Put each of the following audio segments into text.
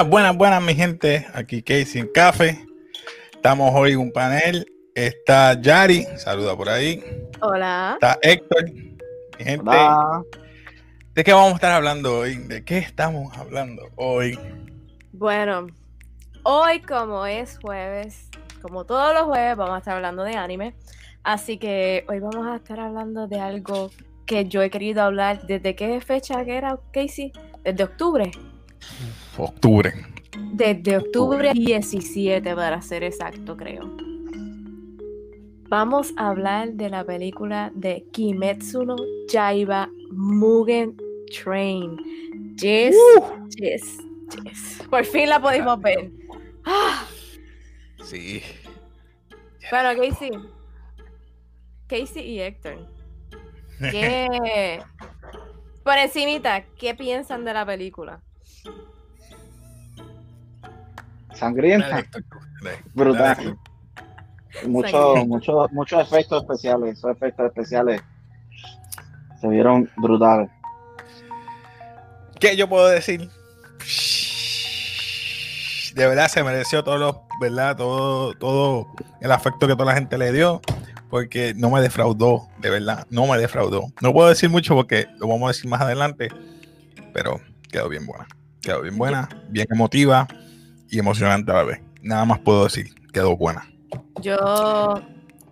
Buenas, buenas, buenas, mi gente. Aquí Casey en Café. Estamos hoy en un panel. Está Yari, saluda por ahí. Hola. Está Héctor, mi gente. Hola. ¿De qué vamos a estar hablando hoy? ¿De qué estamos hablando hoy? Bueno, hoy como es jueves, como todos los jueves, vamos a estar hablando de anime. Así que hoy vamos a estar hablando de algo que yo he querido hablar. ¿Desde qué fecha que era, Casey? Desde octubre. Octubre. Desde octubre 17, para ser exacto, creo. Vamos a hablar de la película de Kimetsu no Yaiba Mugen Train. Yes, yes, yes. Por fin la pudimos ver. Ah, Sí. bueno, Casey. Casey y Héctor. ¿Qué? Por encimita, ¿qué piensan de la película? Sangrienta. Brutal. Muchos, muchos, muchos efectos especiales. Esos efectos especiales se vieron brutales. ¿Qué yo puedo decir? De verdad se mereció todo lo, ¿verdad? Todo, todo el afecto que toda la gente le dio. Porque no me defraudó, de verdad, no me defraudó. No puedo decir mucho porque lo vamos a decir más adelante, pero quedó bien buena. Quedó bien buena, bien emotiva y emocionante a la vez. Nada más puedo decir, quedó buena. Yo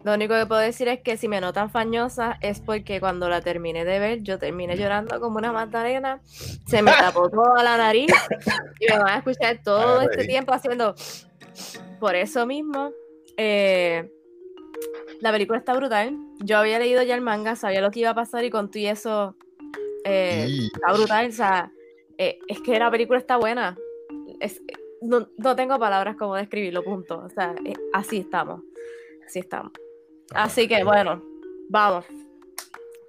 lo único que puedo decir es que si me notan fañosa es porque cuando la terminé de ver, yo terminé llorando como una magdalena, se me tapó toda la nariz y me van a escuchar todo este tiempo haciendo. Por eso mismo, eh, la película está brutal. Yo había leído ya el manga, sabía lo que iba a pasar y con todo y eso eh, está brutal. O sea, eh, es que la película está buena. Es- no, no tengo palabras como describirlo, punto. O sea, eh, así estamos. Así estamos. Así que bueno, vamos.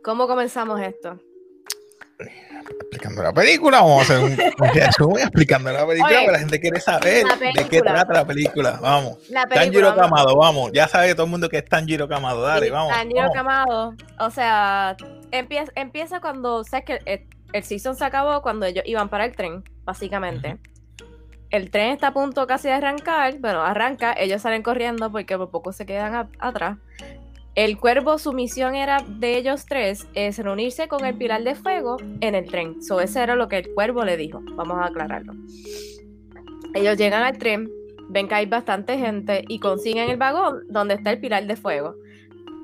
¿Cómo comenzamos esto? explicando la película, vamos a hacer un, resumen explicando la película, Oye, porque la gente quiere saber de qué película. trata la película. Vamos. La Tanjiro vamos. Kamado, vamos. Ya sabe todo el mundo que es Tanjiro Kamado. Dale, Sí, vamos. Tanjiro vamos. Kamado, o sea, empieza, empieza cuando, sabes que el, el season se acabó cuando ellos iban para el tren, básicamente. El tren está a punto casi de arrancar, bueno, arranca, ellos salen corriendo porque por poco se quedan atrás. El cuervo, su misión era de ellos tres, es reunirse con el pilar de fuego en el tren. So, ese era lo que el cuervo le dijo. Vamos a aclararlo. Ellos llegan al tren, ven que hay bastante gente y consiguen el vagón donde está el pilar de fuego.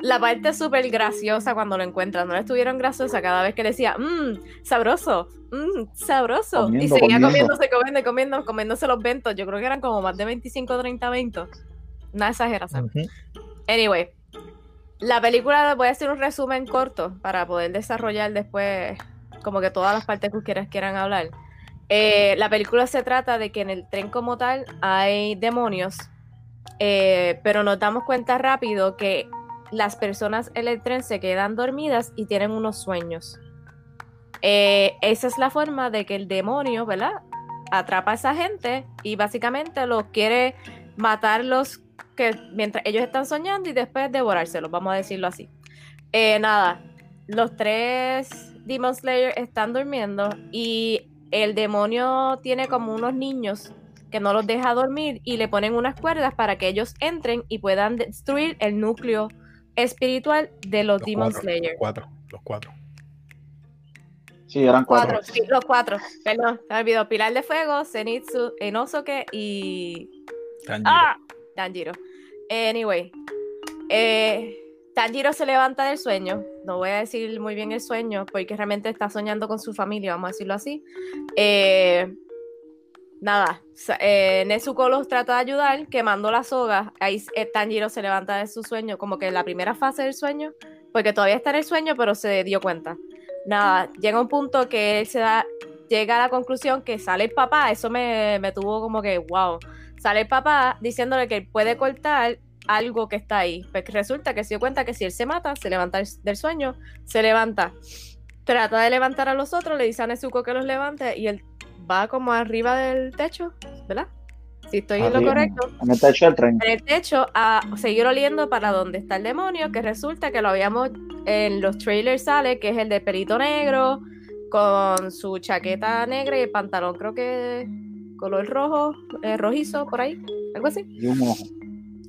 La parte súper graciosa cuando lo encuentran, no le estuvieron graciosa cada vez que le decía, mmm, sabroso, mmm, sabroso. y seguía comiendo. comiéndose, comiendo, comiendo, comiéndose los ventos. Yo creo que eran como más de 25 o 30 ventos. Una exageración. Anyway, la película voy a hacer un resumen corto para poder desarrollar después como que todas las partes que ustedes quieran hablar. Eh, la película se trata de que en el tren como tal hay demonios, eh, pero nos damos cuenta rápido que las personas en el tren se quedan dormidas y tienen unos sueños. Eh, esa es la forma de que el demonio, ¿verdad? Atrapa a esa gente y básicamente los quiere matarlos que mientras ellos están soñando y después devorárselos, vamos a decirlo así. Eh, nada, los tres Demon Slayer están durmiendo y el demonio tiene como unos niños que no los deja dormir y le ponen unas cuerdas para que ellos entren y puedan destruir el núcleo espiritual de los, Los Demon cuatro, Slayer. Los cuatro, los cuatro. Sí, eran cuatro. Cuatro, sí, los cuatro. Perdón, se me olvidó. Pilar de Fuego, Zenitsu, Enosuke y Tanjiro. Ah, Tanjiro. Anyway, eh, Tanjiro se levanta del sueño. No voy a decir muy bien el sueño porque realmente está soñando con su familia, vamos a decirlo así. Eh, nada, eh, Nezuko los trata de ayudar quemando la soga. Ahí eh, Tanjiro se levanta de su sueño, como que en la primera fase del sueño, porque todavía está en el sueño, pero se dio cuenta. Nada, llega un punto que él se da, llega a la conclusión que sale el papá. Eso me, me tuvo como que, wow sale el papá diciéndole que él puede cortar algo que está ahí. Pues resulta que se dio cuenta que si él se mata, se levanta del sueño, se levanta. Trata de levantar a los otros, le dice a Nezuko que los levante y él va como arriba del techo, ¿verdad? Si estoy en lo correcto. En el techo del tren. En el techo a seguir oliendo para donde está el demonio, que resulta que lo habíamos en los trailers sale, que es el de pelito negro, con su chaqueta negra y el pantalón creo que color rojo, eh, rojizo, por ahí, algo así. Y un ojo.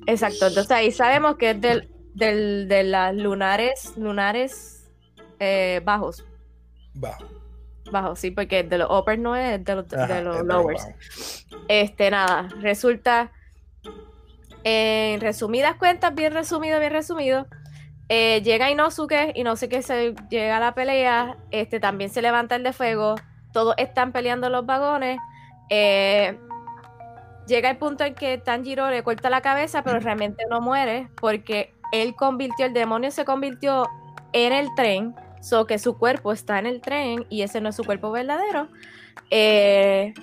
Exacto, entonces ahí sabemos que es del, del, de las lunares, lunares eh, bajos. Va. Bajos, sí, porque de los uppers no es de los, de los lowers. Este, nada, resulta, en resumidas cuentas, bien resumido, bien resumido, eh, llega Inosuke, Inosuke se llega a la pelea, este, también se levanta el de fuego, todos están peleando en los vagones, eh, llega el punto en que Tanjiro le corta la cabeza, pero realmente no muere, porque él convirtió, el demonio se convirtió en el tren, so que su cuerpo está en el tren y ese no es su cuerpo verdadero. Eh,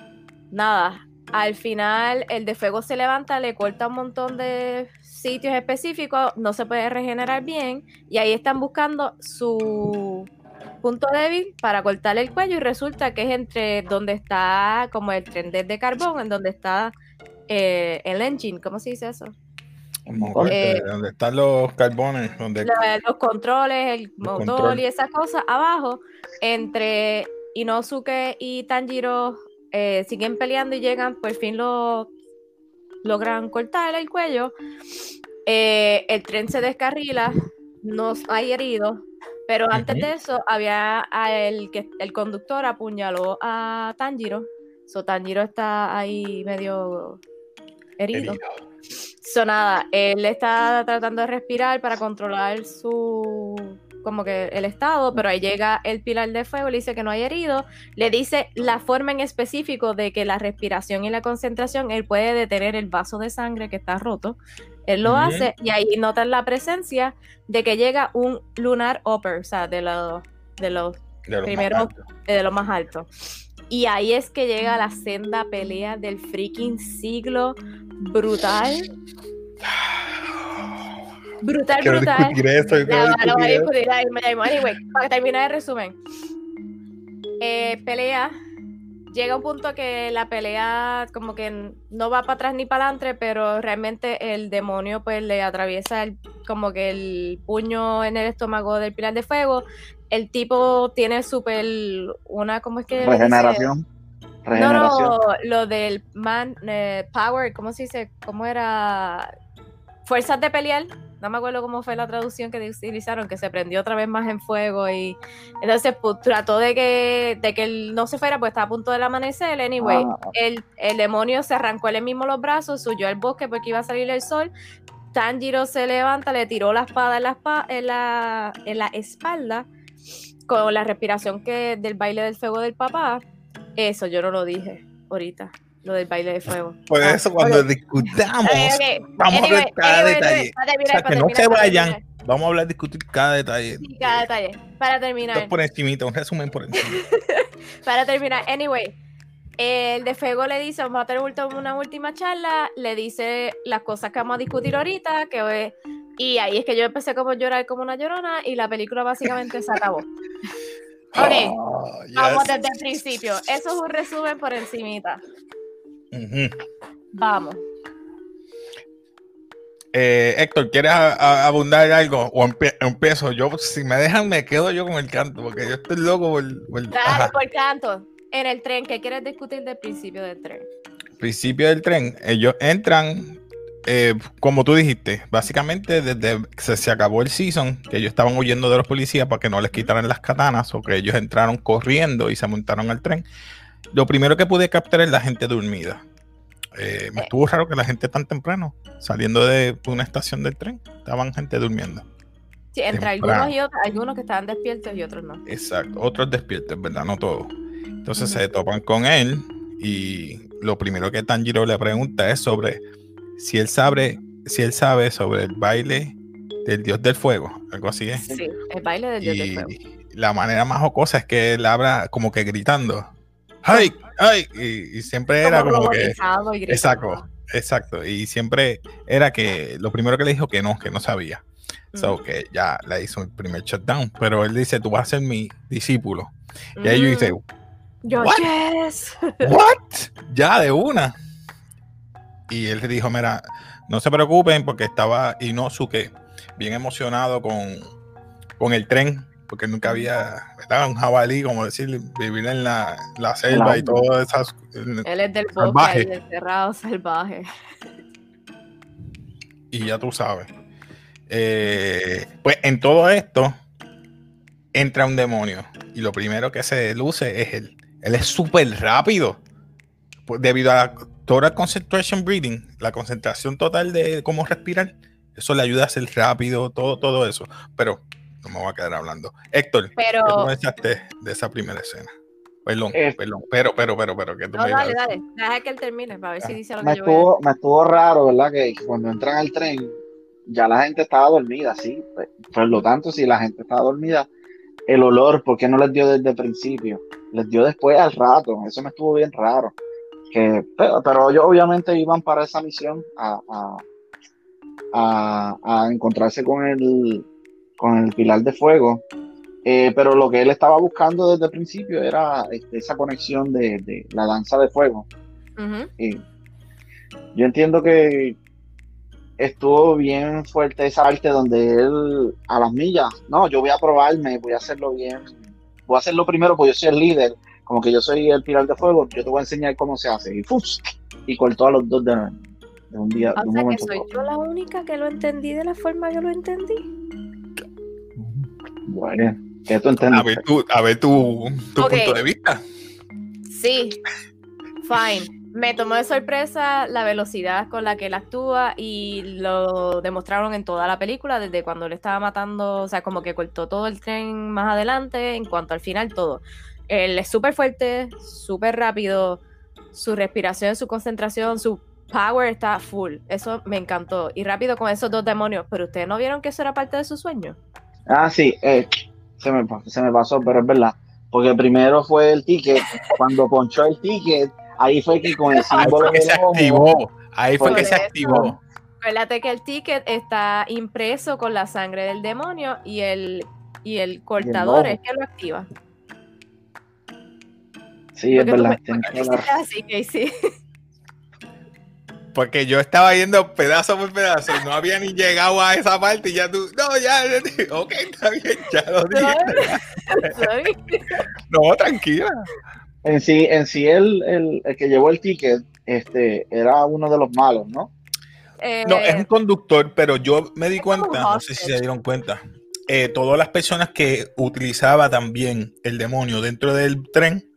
nada, al final el de fuego se levanta, le corta un montón de sitios específicos, no se puede regenerar bien y ahí están buscando su punto débil para cortarle el cuello y resulta que es entre donde está como el tren de carbón, en donde está eh, el engine, ¿cómo se dice eso? Eh, este, donde están los carbones, donde Lo- los controles, el Los motor y esas cosas abajo, entre Inosuke y Tanjiro eh, siguen peleando y llegan, por fin lo logran cortar el cuello. Eh, el tren se descarrila, no hay heridos, pero antes de eso había a el que el conductor apuñaló a Tanjiro. So Tanjiro está ahí medio herido. herido. So, nada, él está tratando de respirar para controlar su como que el estado, pero ahí llega el pilar de fuego, le dice que no hay herido, le dice la forma en específico de que la respiración y la concentración, él puede detener el vaso de sangre que está roto, él lo hace y ahí notan la presencia de que llega un lunar upper, o sea, de los de los de los más Primero- altos. de lo más alto. Y ahí es que llega la senda pelea del freaking siglo brutal. Brutal, Quiero brutal. voy a discutir ahí mismo. Anyway, para terminar el resumen. Eh, pelea. Llega un punto que la pelea como que no va para atrás ni para adelante, pero realmente el demonio pues le atraviesa el- como que el puño en el estómago del pilar de fuego. El tipo tiene súper una, ¿cómo es que? Regeneración. No, no, lo del man eh, power, ¿cómo se dice? ¿Cómo era? Fuerzas de pelear. No me acuerdo cómo fue la traducción que utilizaron, que se prendió otra vez más en fuego y entonces pues, trató de que, de que él no se fuera, pues estaba a punto del amanecer. Anyway, Ah, el, el demonio se arrancó él mismo los brazos, subió al bosque porque iba a salir el sol. Tanjiro se levanta, le tiró la espada en la, espa- en la, en la espalda con la respiración que del baile del fuego del papá. Eso yo no lo dije ahorita, lo del baile de fuego. Por Ah, eso cuando discutamos, vamos a ver cada anyway, detalle. anyway, para O sea, para que no se vayan. terminar. Vamos a hablar, discutir cada detalle. Sí, cada detalle. Para terminar. Esto por encimita, un resumen por encima. Para terminar, anyway, el de Fuego le dice, vamos a tener una última charla, le dice las cosas que vamos a discutir ahorita, que hoy- y ahí es que yo empecé como a llorar como una llorona y la película básicamente se acabó. Ok, Oh, vamos yes. desde el principio. Eso es un resumen por encimita. Vamos. Eh, Héctor, ¿quieres abundar algo? O empie- empiezo. Yo, si me dejan, me quedo yo con el canto, porque yo estoy loco por, por- ajá. por canto. En el tren, ¿qué quieres discutir del principio del tren? principio del tren. Ellos entran, eh, como tú dijiste, básicamente desde que se, acabó el season, que ellos estaban huyendo de los policías para que no les quitaran las katanas, o que ellos entraron corriendo y se montaron al tren. Lo primero que pude captar es la gente dormida. Eh, me Eh. estuvo raro que la gente tan temprano, saliendo de una estación del tren, estaban gente durmiendo. Sí, entre Temprano. algunos y otros, algunos que estaban despiertos y otros no. Exacto, otros despiertos, ¿verdad? No todos. Entonces se topan con él y lo primero que Tanjiro le pregunta es sobre si él sabe, si él sabe sobre el baile del dios del fuego, algo así es. Sí, el baile del dios del Y fuego. la manera más jocosa es que él habla como que gritando, ¡ay! ¡ay! Y, y siempre era como que... y. Exacto, exacto. Y siempre era que lo primero que le dijo que no, que no sabía. So Ujú. que ya le hizo el primer shutdown. Pero él dice, tú vas a ser mi discípulo. Y ahí yo dice, Mm, yo, "What?" yes. ¿what? Ya de una. Y él le dijo, mira, no se preocupen porque estaba Inosuke bien emocionado con, con el tren, porque nunca había, ¿verdad? Un jabalí, como decir, vivir en la, la selva y todo esas. Él es del bosque, el encerrado salvaje. Y ya tú sabes. Eh, pues en todo esto entra un demonio y lo primero que se luce es él. Él es súper rápido. Pues, debido a la total concentration breathing, la concentración total de cómo respirar, eso le ayuda a ser rápido, todo, todo eso. Pero no me voy a quedar hablando. Héctor, pero, ¿qué pensaste de esa primera escena? Perdón, Eh, perdón, pero, pero, pero, pero, que tú No, me dale, dale. Deja que él termine para ver si dice lo Me que yo voy a estuvo, me estuvo raro, ¿verdad? Que cuando entran al tren, ya la gente estaba dormida, sí. Pues, Por lo tanto, si la gente estaba dormida, el olor, ¿por qué no les dio desde el principio? Les dio después al rato. Eso me estuvo bien raro. Que, pero, pero ellos obviamente iban para esa misión a, a, a- a encontrarse con el, con el pilar de fuego. Eh, pero lo que él estaba buscando desde el principio era este, esa conexión de, de la danza de fuego. Y yo entiendo que estuvo bien fuerte esa parte donde él a las millas, no, yo voy a probarme, voy a hacerlo bien, voy a hacerlo primero porque yo soy el líder, como que yo soy el pilar de fuego, yo te voy a enseñar cómo se hace. Y ¡fus! y cortó a los dos de, de un día, de O un sea que momento. a soy yo la única que lo entendí de la forma que lo entendí. Bueno, que tú A entiendes. ver, tu, a ver tu, tu punto de vista. Sí, fine. Me tomó de sorpresa la velocidad con la que él actúa y lo demostraron en toda la película, desde cuando él estaba matando, o sea, como que cortó todo el tren más adelante, en cuanto al final, todo. Él es súper fuerte, súper rápido, su respiración, su concentración, su power está full. Eso me encantó. Y rápido con esos dos demonios. Pero ustedes no vieron que eso era parte de su sueño. Ah, sí, eh, se, me, pa- se me pasó, pero es verdad. Porque primero fue el ticket, cuando ponchó el ticket, ahí fue que con el Ahí símbolo fue que se activó. Ahí fue que se activó. Acuérdate que el ticket está impreso con la sangre del demonio y el, y el cortador es que lo activa. Sí, es Porque tú verdad. me- tienes porque toda la hiciste así, Casey. Porque yo estaba yendo pedazo por pedazo y no había ni llegado a esa parte y ya tú, no, ya, ok, está bien, ya lo dije. No, tranquila. En sí, en sí el, el, el que llevó el ticket este, era uno de los malos, ¿no? Eh, No, es un conductor, pero yo me di Es cuenta, no sé si se dieron cuenta, eh, todas las personas que utilizaba también el demonio dentro del tren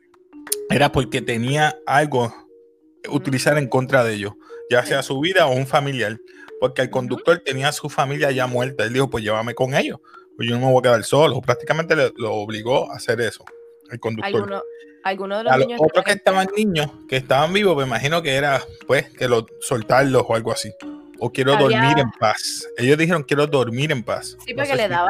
era porque tenía algo utilizar en contra de ellos, ya sea su vida o un familiar, porque el conductor tenía a su familia ya muerta, él dijo, pues llévame con ellos, pues yo no me voy a quedar solo, prácticamente le- lo obligó a hacer eso, el conductor. alguno, alguno de los A niños otros que estaban niños, que estaban vivos, me imagino que era, pues, que lo soltarlos o algo así. O quiero Había- dormir en paz. Ellos dijeron quiero dormir en paz. Sí, No porque sé le daba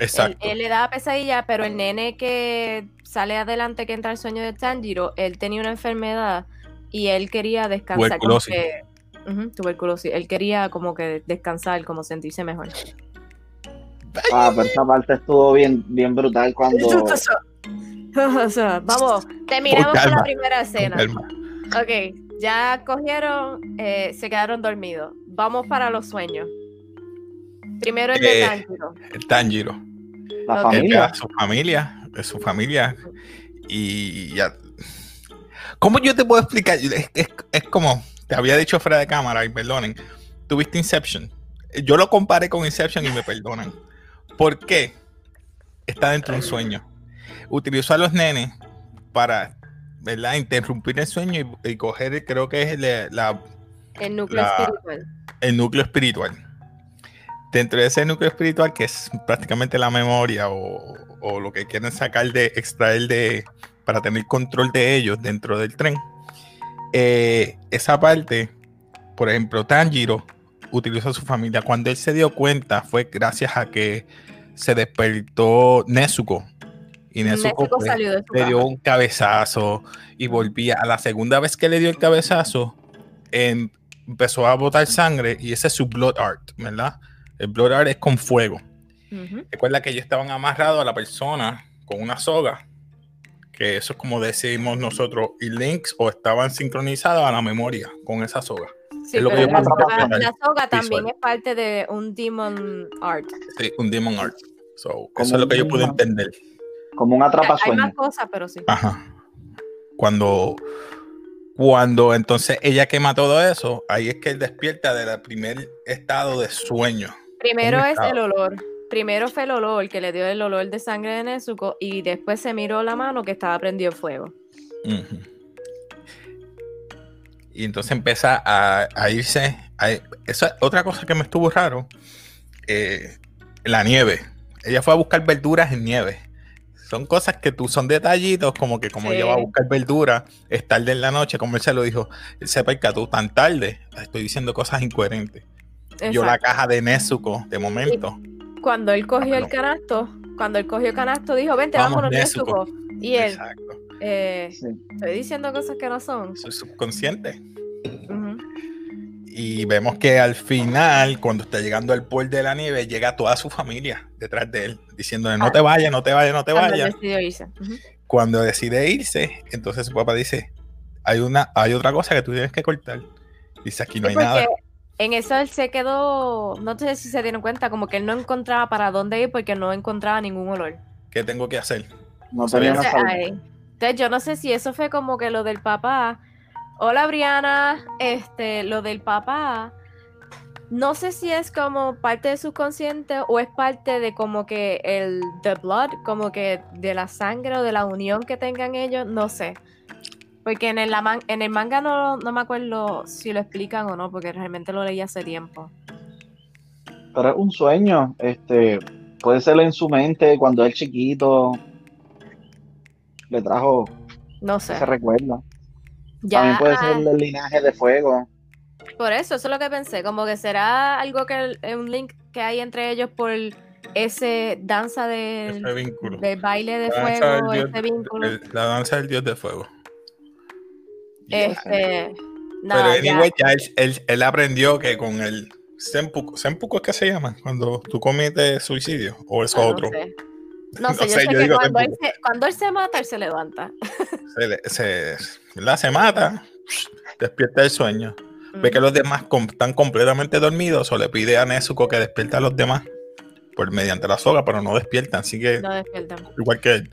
Él, Exacto. él le daba pesadilla, pero el nene que sale adelante, que entra al sueño de Tanjiro, él tenía una enfermedad y él quería descansar. como Tuberculosis. tuberculosis. Él quería como que descansar, como sentirse mejor. Ah, pero esa parte estuvo bien, bien brutal cuando Vamos, terminamos con, la primera escena. Ok, ya cogieron, eh, se quedaron dormidos. Vamos para los sueños. Primero el de Eh, Tanjiro. El Tanjiro. La familia, a su familia, su familia. Y ya. ¿Cómo yo te puedo explicar? Es, es- es como, te había dicho fuera de cámara, y perdonen. Tuviste Inception. Yo lo comparé con Inception y me perdonan. ¿Por qué? Está dentro de un sueño. Utilizó a los nenes para, ¿verdad? Interrumpir el sueño y, y coger, creo que es la- la El núcleo la- espiritual. el núcleo espiritual. Dentro de ese núcleo espiritual, que es prácticamente la memoria o, o lo que quieren sacar de, extraer de, para tener control de ellos dentro del tren, eh, esa parte, por ejemplo, Tanjiro utilizó a su familia. Cuando él se dio cuenta fue gracias a que se despertó Nezuko. Y Nezuko, Nezuko pues, le dio un cabezazo y volvía. A la segunda vez que le dio el cabezazo, em- empezó a botar sangre y ese es su blood art, ¿verdad? El blood art es con fuego. Ujú. Recuerda que ellos estaban amarrados a la persona con una soga, que eso es como decimos nosotros, y links o estaban sincronizados a la memoria con esa soga. Sí, Es lo que yo la soga, la soga también es parte de un demon art. Sí, un demon art. So, eso es lo que yo pude entender. Como un Hay atrapasueño. más cosas, pero sí. Ajá. Cuando, cuando entonces ella quema todo eso, ahí es que él despierta del primer estado de sueño. Primero es el olor. Primero fue el olor que le dio el olor de sangre de Nezuko y después se miró la mano que estaba prendido en fuego. Y entonces empieza a, a irse. a- otra cosa que me estuvo raro. eh, la nieve. Ella fue a buscar verduras en nieve. Son cosas que tú son detallitos, como que como Sí. ella va a buscar verduras, es tarde en la noche, como él se lo dijo, él se percató tan tarde. Estoy diciendo cosas incoherentes. Yo la caja de Nezuko, de momento. Cuando él cogió el Bueno. canasto, cuando él cogió el canasto, dijo, vente, Vamos, vámonos, Nezuko". Nezuko. Y él, Exacto. eh, Sí. estoy diciendo cosas que no son. Soy subconsciente. Y vemos que al final, cuando está llegando al puerto de la nieve, llega toda su familia detrás de él, diciéndole, no Ah. te vayas, no te vayas, no te vayas. Cuando decide irse, entonces su papá dice, hay, una, hay otra cosa que tú tienes que cortar. Dice, aquí no hay Sí, nada. En eso él se quedó, no sé si se dieron cuenta, como que él no encontraba para dónde ir porque no encontraba ningún olor. ¿Qué tengo que hacer? No Sabía Entonces, entonces, yo no sé si eso fue como que lo del papá. Hola Briana, este, lo del papá. No sé si es como parte de su consciente o es parte de como que el the blood, como que de la sangre o de la unión que tengan ellos, no sé. Porque en el, en el manga no, no me acuerdo si lo explican o no, porque realmente lo leí hace tiempo. Pero es un sueño. Este, puede ser en su mente cuando es chiquito. Le trajo No sé. ese recuerdo. Ya, También puede ser el linaje de fuego. Por eso, eso es lo que pensé, como que será algo que un link que hay entre ellos por ese danza del, Ese vínculo. del baile de La fuego, del dios- ese vínculo. el- la danza del dios de fuego. Este, Pero nada, ya. anyway, ya, él, él- él aprendió que con el Senpuku, ¿Senpuku es que se llama? Cuando tú cometes suicidio, o eso Ah, no otro. sé. No No sé, yo sé, sé yo que digo cuando él, se, cuando él se mata, él se levanta. Se, le- se, ¿verdad? se mata, despierta del sueño. Ve que los demás com- están completamente dormidos o le pide a Nezuko que despierte a los demás por mediante la soga, pero no despiertan, sigue No despiertan. igual que él.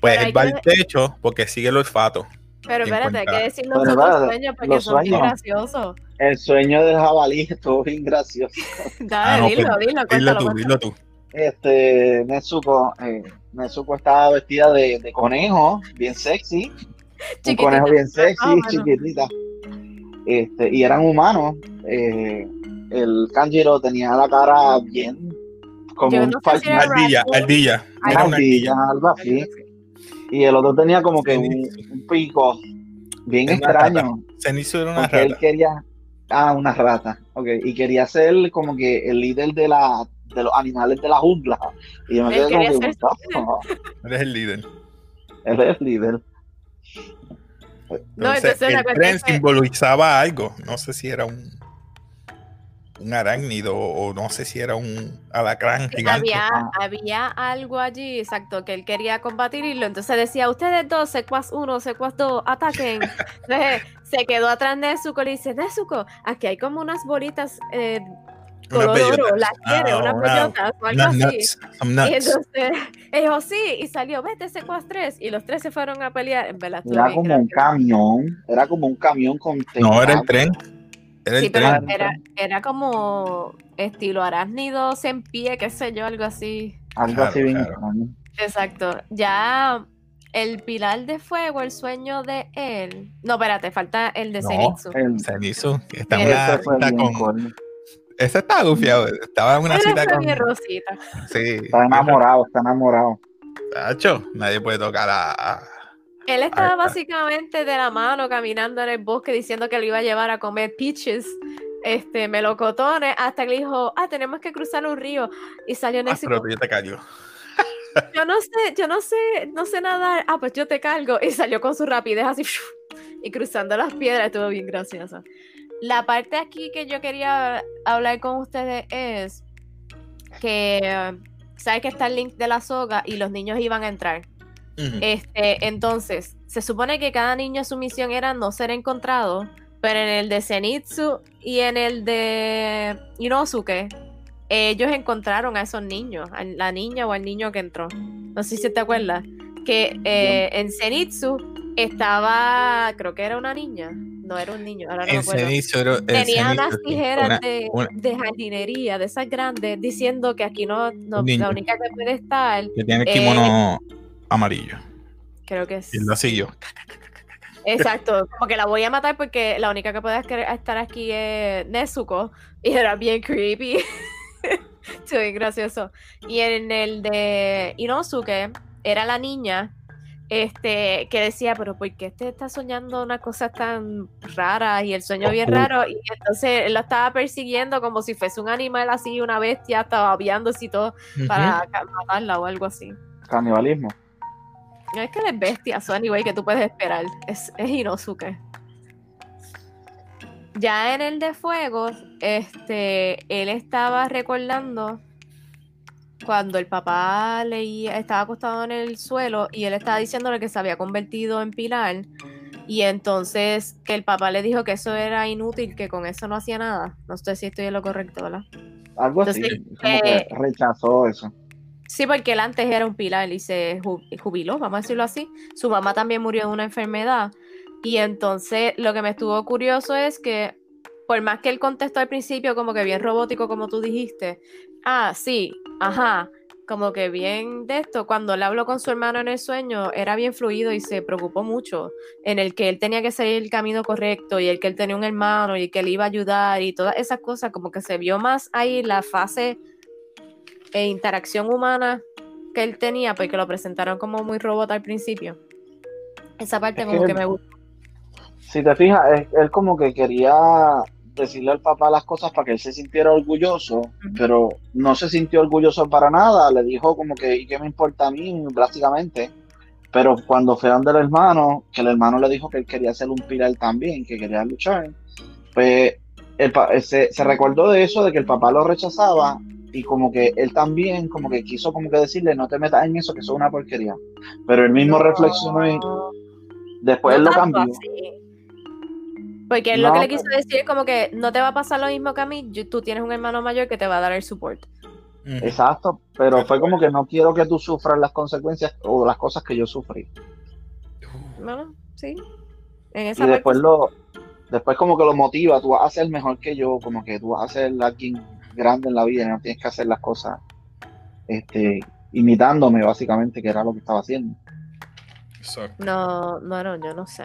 Pues Pero él va que al techo porque sigue el olfato. Pero espérate, hay que decir los otros sueños porque los son bien sueños. graciosos. El sueño del jabalí estuvo bien gracioso. Dale, Ah, no, dilo, pues, dilo, Dilo cuéntalo, tú, dilo tú. Este, Nezuko, eh, Nezuko estaba vestida de, de conejo, bien sexy. Un Chiquitita. conejo bien sexy, Ah, bueno. chiquitita. Este, y eran humanos. Eh, el Kanjiro tenía la cara bien como Yo un no sé si Ardilla, Raspberry. ardilla. Ay, Era una ardilla, ardilla. algo así. Y el otro tenía como que un, pico bien Es una extraño. Zenitsu era una Porque él rata. quería. Ah, una rata. Ok. Y quería ser como que el líder de la de los animales de la jungla. Y yo me Él quedé como que, ser "What the fuck?". Eres el líder. él es el líder. No, Entonces, entonces la el tren fue- simbolizaba algo. No sé si era un un arácnido o no sé si era un alacrán gigante. Había, había algo allí, exacto, que él quería combatirlo. Entonces decía, ustedes dos, secuaz uno, secuaz dos, ataquen. Entonces se quedó atrás de Nezuko y le dice, Nezuko, aquí hay como unas bolitas eh, color oro, las quiere, Ah, unas una- bellotas o algo así. Y entonces, dijo, sí, y salió, vete, secuaz tres. Y los tres se fueron a pelear. En verdad, Era como un camión. Era como un camión con No, era el tren. Era Sí, pero era, era como estilo arácnidos en pie, qué sé yo, algo así. Algo Claro, así bien claro. Exacto. Ya el pilar de fuego, el sueño de él. No, espérate, falta el de No. Zenitsu. El- Zenitsu, que está en Ese una cita con. Ese estaba gufiado. Estaba en una cita con. rosita. Sí. Está enamorado, está enamorado. Tacho, nadie puede tocar a. a- Él estaba está. básicamente de la mano caminando en el bosque diciendo que lo iba a llevar a comer peaches, este, melocotones, hasta que le dijo, ah, tenemos que cruzar un río. Y salió Ah, Nezuko, pero yo te callo. yo no sé, yo no sé, no sé nadar. Ah, pues yo te cargo. Y salió con su rapidez así y cruzando las piedras, estuvo bien gracioso. La parte aquí que yo quería hablar con ustedes es que eh, sabes que está el link de la soga y los niños iban a entrar. Este, entonces, se supone que cada niño su misión era no ser encontrado, pero en el de Zenitsu y en el de Inosuke, ellos encontraron a esos niños, a la niña o al niño que entró. No sé si te acuerdas. Que eh, en Zenitsu estaba, creo que era una niña, no era un niño, ahora no me En acuerdo. Tenía unas tijeras una- de, una- de jardinería, de esas grandes, diciendo que aquí no, no- la única que puede estar, que tiene el eh, amarillo. creo que es. Y el lacillo. Exacto, como que la voy a matar porque la única que puede estar- estar aquí es Nezuko y era bien creepy. Sí, bien gracioso. Y en el de Inosuke era la niña este que decía, pero ¿por qué este está soñando unas cosas tan raras y el sueño bien raro? Y entonces él lo estaba persiguiendo como si fuese un animal así, una bestia, estaba aviándose y todo para matarla o algo así. Canibalismo. Es que él es bestia, so anyway, que tú puedes esperar. Es, es Inosuke. Ya en el de fuego, este, él estaba recordando cuando el papá leía, estaba acostado en el suelo y él estaba diciéndole que se había convertido en pilar. Y entonces que el papá le dijo que eso era inútil, que con eso no hacía nada. No sé si estoy en lo correcto, ¿verdad? Algo así. Entonces, eh, rechazó eso. Sí, porque él antes era un pilar y se ju- jubiló, vamos a decirlo así. Su mamá también murió de una enfermedad. Y entonces lo que me estuvo curioso es que, por más que él contestó al principio como que bien robótico, como tú dijiste, ah, sí, ajá, como que bien de esto, cuando él habló con su hermano en el sueño, era bien fluido y se preocupó mucho en el que él tenía que seguir el camino correcto y el que él tenía un hermano y que le iba a ayudar y todas esas cosas, como que se vio más ahí la fase e interacción humana que él tenía, porque lo presentaron como muy robot al principio. Esa parte Es como que- que me gusta. Si te fijas, él, él como que quería decirle al papá las cosas para que él se sintiera orgulloso, pero no se sintió orgulloso para nada. Le dijo como que, ¿y qué me importa a mí? Básicamente. Pero cuando fue donde el hermano, que el hermano le dijo que él quería ser un pilar también, que quería luchar, pues el se, se recordó de eso, de que el papá lo rechazaba y como que él también como que quiso como que decirle, no te metas en eso, que eso es una porquería. Pero él mismo No, reflexionó y después no él lo cambió. así. Porque él lo que le quiso decir es como que no te va a pasar lo mismo que a mí, tú tienes un hermano mayor que te va a dar el support. Ujú. Exacto, pero fue como que no quiero que tú sufras las consecuencias o las cosas que yo sufrí. Bueno, sí. En Y esa después parte- lo, después como que lo motiva, tú vas a ser mejor que yo, como que tú vas a ser alguien grande en la vida y no tienes que hacer las cosas este, imitándome básicamente, que era lo que estaba haciendo. Exacto. No, no, no, yo no sé.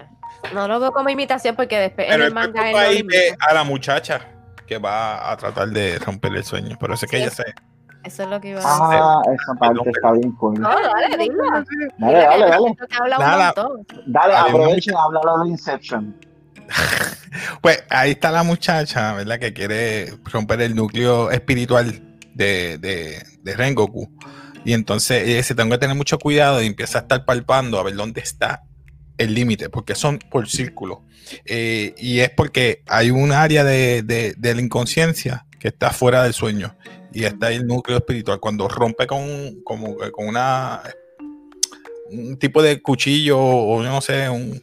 No lo veo como imitación porque después en Pero el el manga él ahí ve a la muchacha que va a tratar de romper el sueño. Pero sé que Sí. ella se. Eso es lo que iba a decir. Ah, esa parte está bien cool. No, dale, dilo. Dale, dale, dale. Te habla un Nada. montón. Dale, Dale, aprovechen, háblalo de Inception. Pues ahí está la muchacha, ¿verdad? Que quiere romper el núcleo espiritual de, de, de Rengoku. Y entonces ella dice, tengo que tener mucho cuidado y empieza a estar palpando a ver dónde está el límite, porque son por círculo. Eh, y es porque hay un área de, de- de la inconsciencia que está fuera del sueño. Y está el núcleo espiritual. Cuando rompe con, como con una un tipo de cuchillo o no sé, un,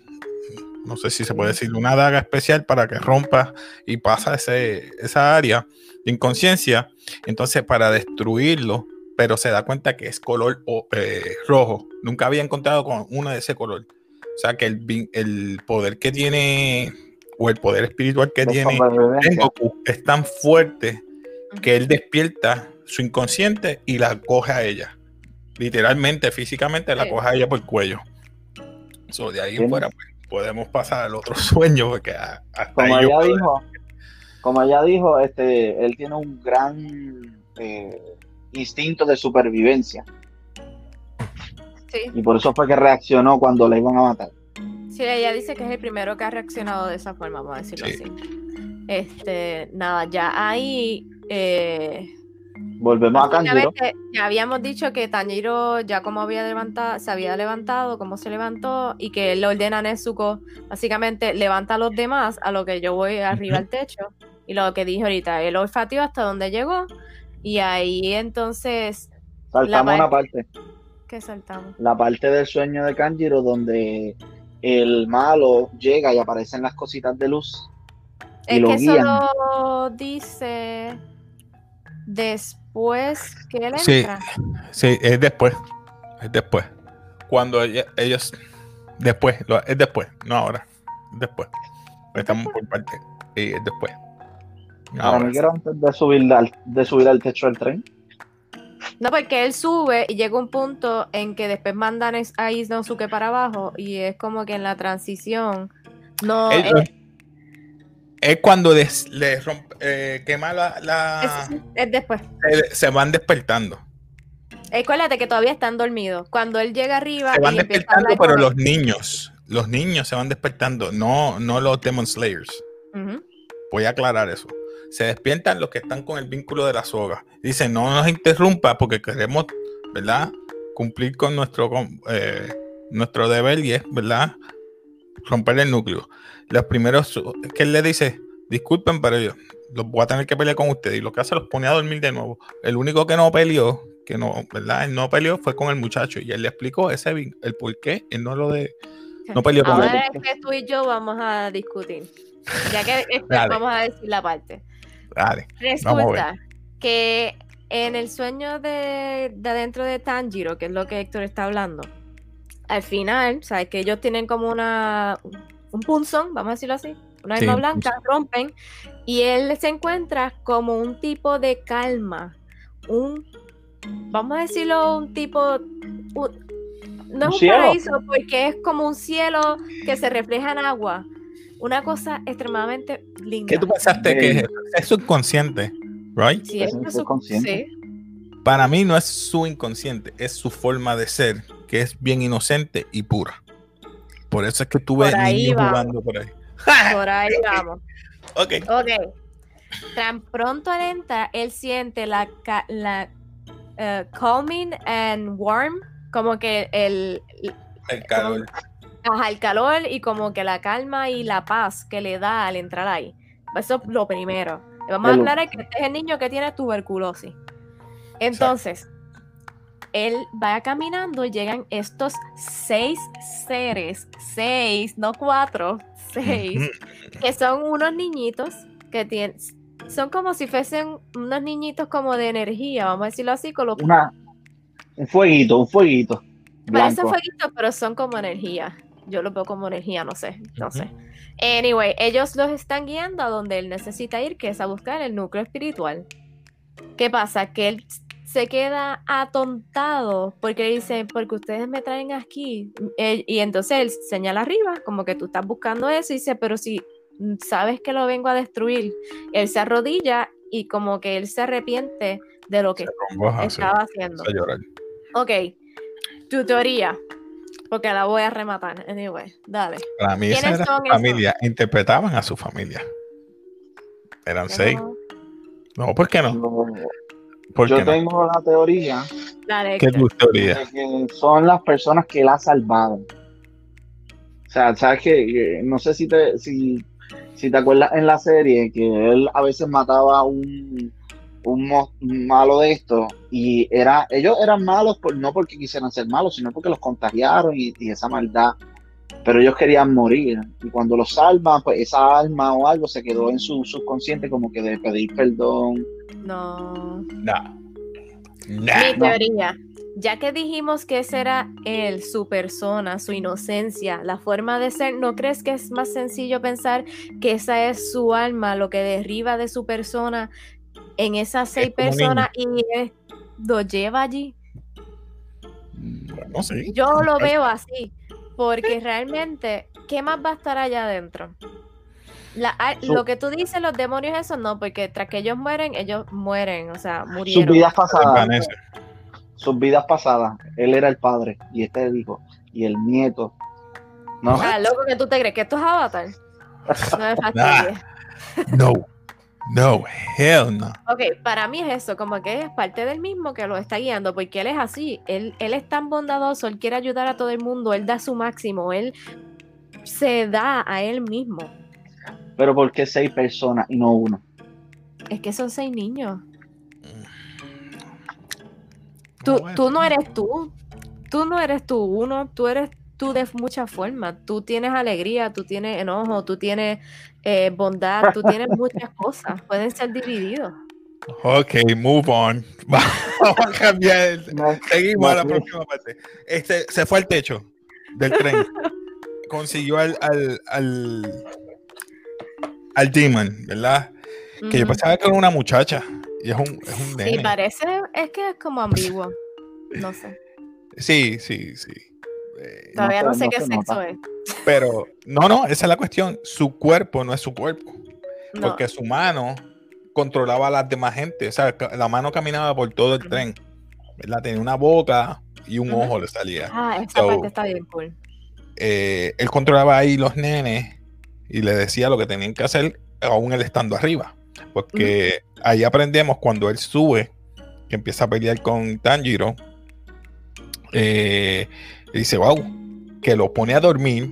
no sé si se puede decir, una daga especial para que rompa y pasa ese, esa área de inconsciencia. Entonces, para destruirlo, pero se da cuenta que es color eh, rojo. Nunca había encontrado con una de ese color. O sea, que el, el poder que tiene, o el poder espiritual que tiene. Rengoku es tan fuerte que él despierta su inconsciente y la coge a ella. Literalmente, físicamente, la Sí. coge a ella por el cuello. So, de ahí en fuera, pues, podemos pasar al otro sueño, porque a- hasta como ella puedo- dijo, como ella dijo, este, él tiene un gran eh, instinto de supervivencia Sí. y por eso fue que reaccionó cuando la iban a matar. Sí, ella dice que es el primero que ha reaccionado de esa forma, vamos a decirlo Sí. así. Este, nada, ya ahí. Eh, Volvemos a Kanjiro. ya habíamos dicho que Tanjiro ya como había levantado, se había levantado, cómo se levantó, y que él le ordena a Nezuko, básicamente levanta a los demás, a lo que yo voy arriba al techo, y lo que dije ahorita, él olfateó hasta donde llegó, y ahí entonces, Saltamos la una parte, ¿qué saltamos? la parte del sueño de Kanjiro donde el malo llega y aparecen las cositas de luz. Y Es lo que eso guían. lo dice. Después que él Sí. entra. Sí, es después. Es después. Cuando ella- ellos. Después, lo- es después, no ahora. Es después. Estamos por parte. Sí, es después. No Para ahora. mí que era antes de subir al, de subir al techo del tren. No, porque él sube y llega un punto en que después mandan a Inosuke para abajo y es como que en la transición. No, Él- es cuando des- le rompe, eh, quema la. la- es- es después. se, se van despertando. Acuérdate que todavía están dormidos. Cuando él llega arriba Se van despertando, pero los niños. Los niños se van despertando, no, no los Demon Slayers. Voy a aclarar eso. Se despiertan los que están con el vínculo de la soga. Dicen, no nos interrumpa porque queremos, ¿verdad? Cumplir con nuestro, eh, nuestro deber y es, ¿verdad? Romper el núcleo. Los primeros que él le dice, disculpen, pero yo los voy a tener que pelear con ustedes. Y lo que hace los pone a dormir de nuevo. El único que no peleó, que no, ¿verdad? Él no peleó fue con el muchacho y él le explicó ese el por qué él no lo de. No peleó con Ahora él. es que tú y yo vamos a discutir. Ya que vamos a decir la parte. Dale. Resulta que en el sueño de, de adentro de Tanjiro, que es lo que Héctor está hablando, al final, sabes que ellos tienen como una un punzón, vamos a decirlo así, una Sí, alma un blanca, rompen, y él se encuentra como un tipo de calma, un, vamos a decirlo, un tipo, un- no Un es un cielo. paraíso, porque es como un cielo que se refleja en agua, una cosa extremadamente linda. ¿Qué tú pensaste que es? Es subconsciente, right? Sí, Es subconsciente. sí. Para mí no es su inconsciente, es su forma de ser, que es bien inocente y pura. Por eso es que tú ves niños vamos. jugando por ahí. Por ahí vamos. Ok. Ok. Tan pronto él entra, él siente la, ca- la eh, calming and warm, como que el, El calor. ajá, el calor y como que la calma y la paz que le da al entrar ahí. Eso es lo primero. Vamos a aclarar que este es el niño que tiene tuberculosis. Entonces, él va caminando y llegan estos seis seres, seis, no cuatro, seis, que son unos niñitos que tienen, son como si fuesen unos niñitos como de energía, vamos a decirlo así, con los Una, un fueguito, un fueguito. parecen fueguitos, pero son como energía. Yo los veo como energía, no sé, no sé. Anyway, ellos los están guiando a donde él necesita ir, que es a buscar el núcleo espiritual. ¿Qué pasa? Que él se queda atontado porque le dice, porque ustedes me traen aquí. Él- y entonces él señala arriba, como que tú estás buscando eso, y dice, pero si sabes que lo vengo a destruir, él se arrodilla y como que él se arrepiente de lo que estaba haciendo. Ok, tu teoría, porque la voy a rematar. Anyway, dale. Para mí esa ¿Quiénes era su esos? familia. Interpretaban a su familia. Eran seis. no- No, ¿por qué no? ¿Por Yo qué no? tengo la teoría Dale, ¿Qué es Héctor. tu teoría? de que son las personas que él ha salvado. O sea, sabes que no sé si te, si, si te acuerdas en la serie que él a veces mataba a un, un mo- un malo de esto y era, ellos eran malos por, no porque quisieran ser malos, sino porque los contagiaron y, y esa maldad. Pero ellos querían morir. Y cuando los salvan, pues esa alma o algo se quedó en su subconsciente como que de pedir perdón. No. Nah. Mi Nah. no. teoría. Ya que dijimos que ese era él, su persona, su inocencia, la forma de ser, ¿no crees que es más sencillo pensar que esa es su alma, lo que derriba de su persona en esas seis personas y él lo lleva allí? Bueno, sí. Yo lo veo así, porque realmente, ¿qué más va a estar allá adentro? La- a- Su- lo que tú dices, los demonios, eso no, porque tras que ellos mueren, ellos mueren, o sea, Sus murieron. vidas pasadas. Sus vidas pasadas, él era el padre y este el hijo y el nieto. ¿No? Ah, loco, que tú te crees que esto es Avatar. No me fastidies. No. No. Hell no. Ok, para mí es eso, como que es parte del mismo que lo está guiando, porque él es así, él, él es tan bondadoso, él quiere ayudar a todo el mundo, él da su máximo, él se da a él mismo. Pero ¿por qué seis personas y no uno? Es que son seis niños. No, Tú, bueno. tú no eres tú, tú no eres tú uno, tú eres tú de muchas formas. Tú tienes alegría, tú tienes enojo, tú tienes eh, bondad, tú tienes muchas cosas. Pueden ser divididos. Ok, move on. Vamos a cambiar. No, Seguimos a la no, próxima parte. Este se fue al techo del tren. Consiguió al, al, al, al demon, ¿verdad? Que yo pensaba que era una muchacha. Y es un, es un Sí, parece, es que es como ambiguo. No sé. Sí, sí, sí. Eh, Todavía no, sé no qué se sexo nota. es. pero, no, no, esa es la cuestión. Su cuerpo no es su cuerpo. No. Porque su mano controlaba a las demás gente. O sea, la mano caminaba por todo el tren. ¿verdad? Tenía una boca y un ojo le salía. Ah, esa So- parte está bien cool. eh, él controlaba ahí los nenes y le decía lo que tenían que hacer, aún él estando arriba. Porque ahí aprendemos cuando él sube, que empieza a pelear con Tanjiro, eh, dice, wow, que lo pone a dormir.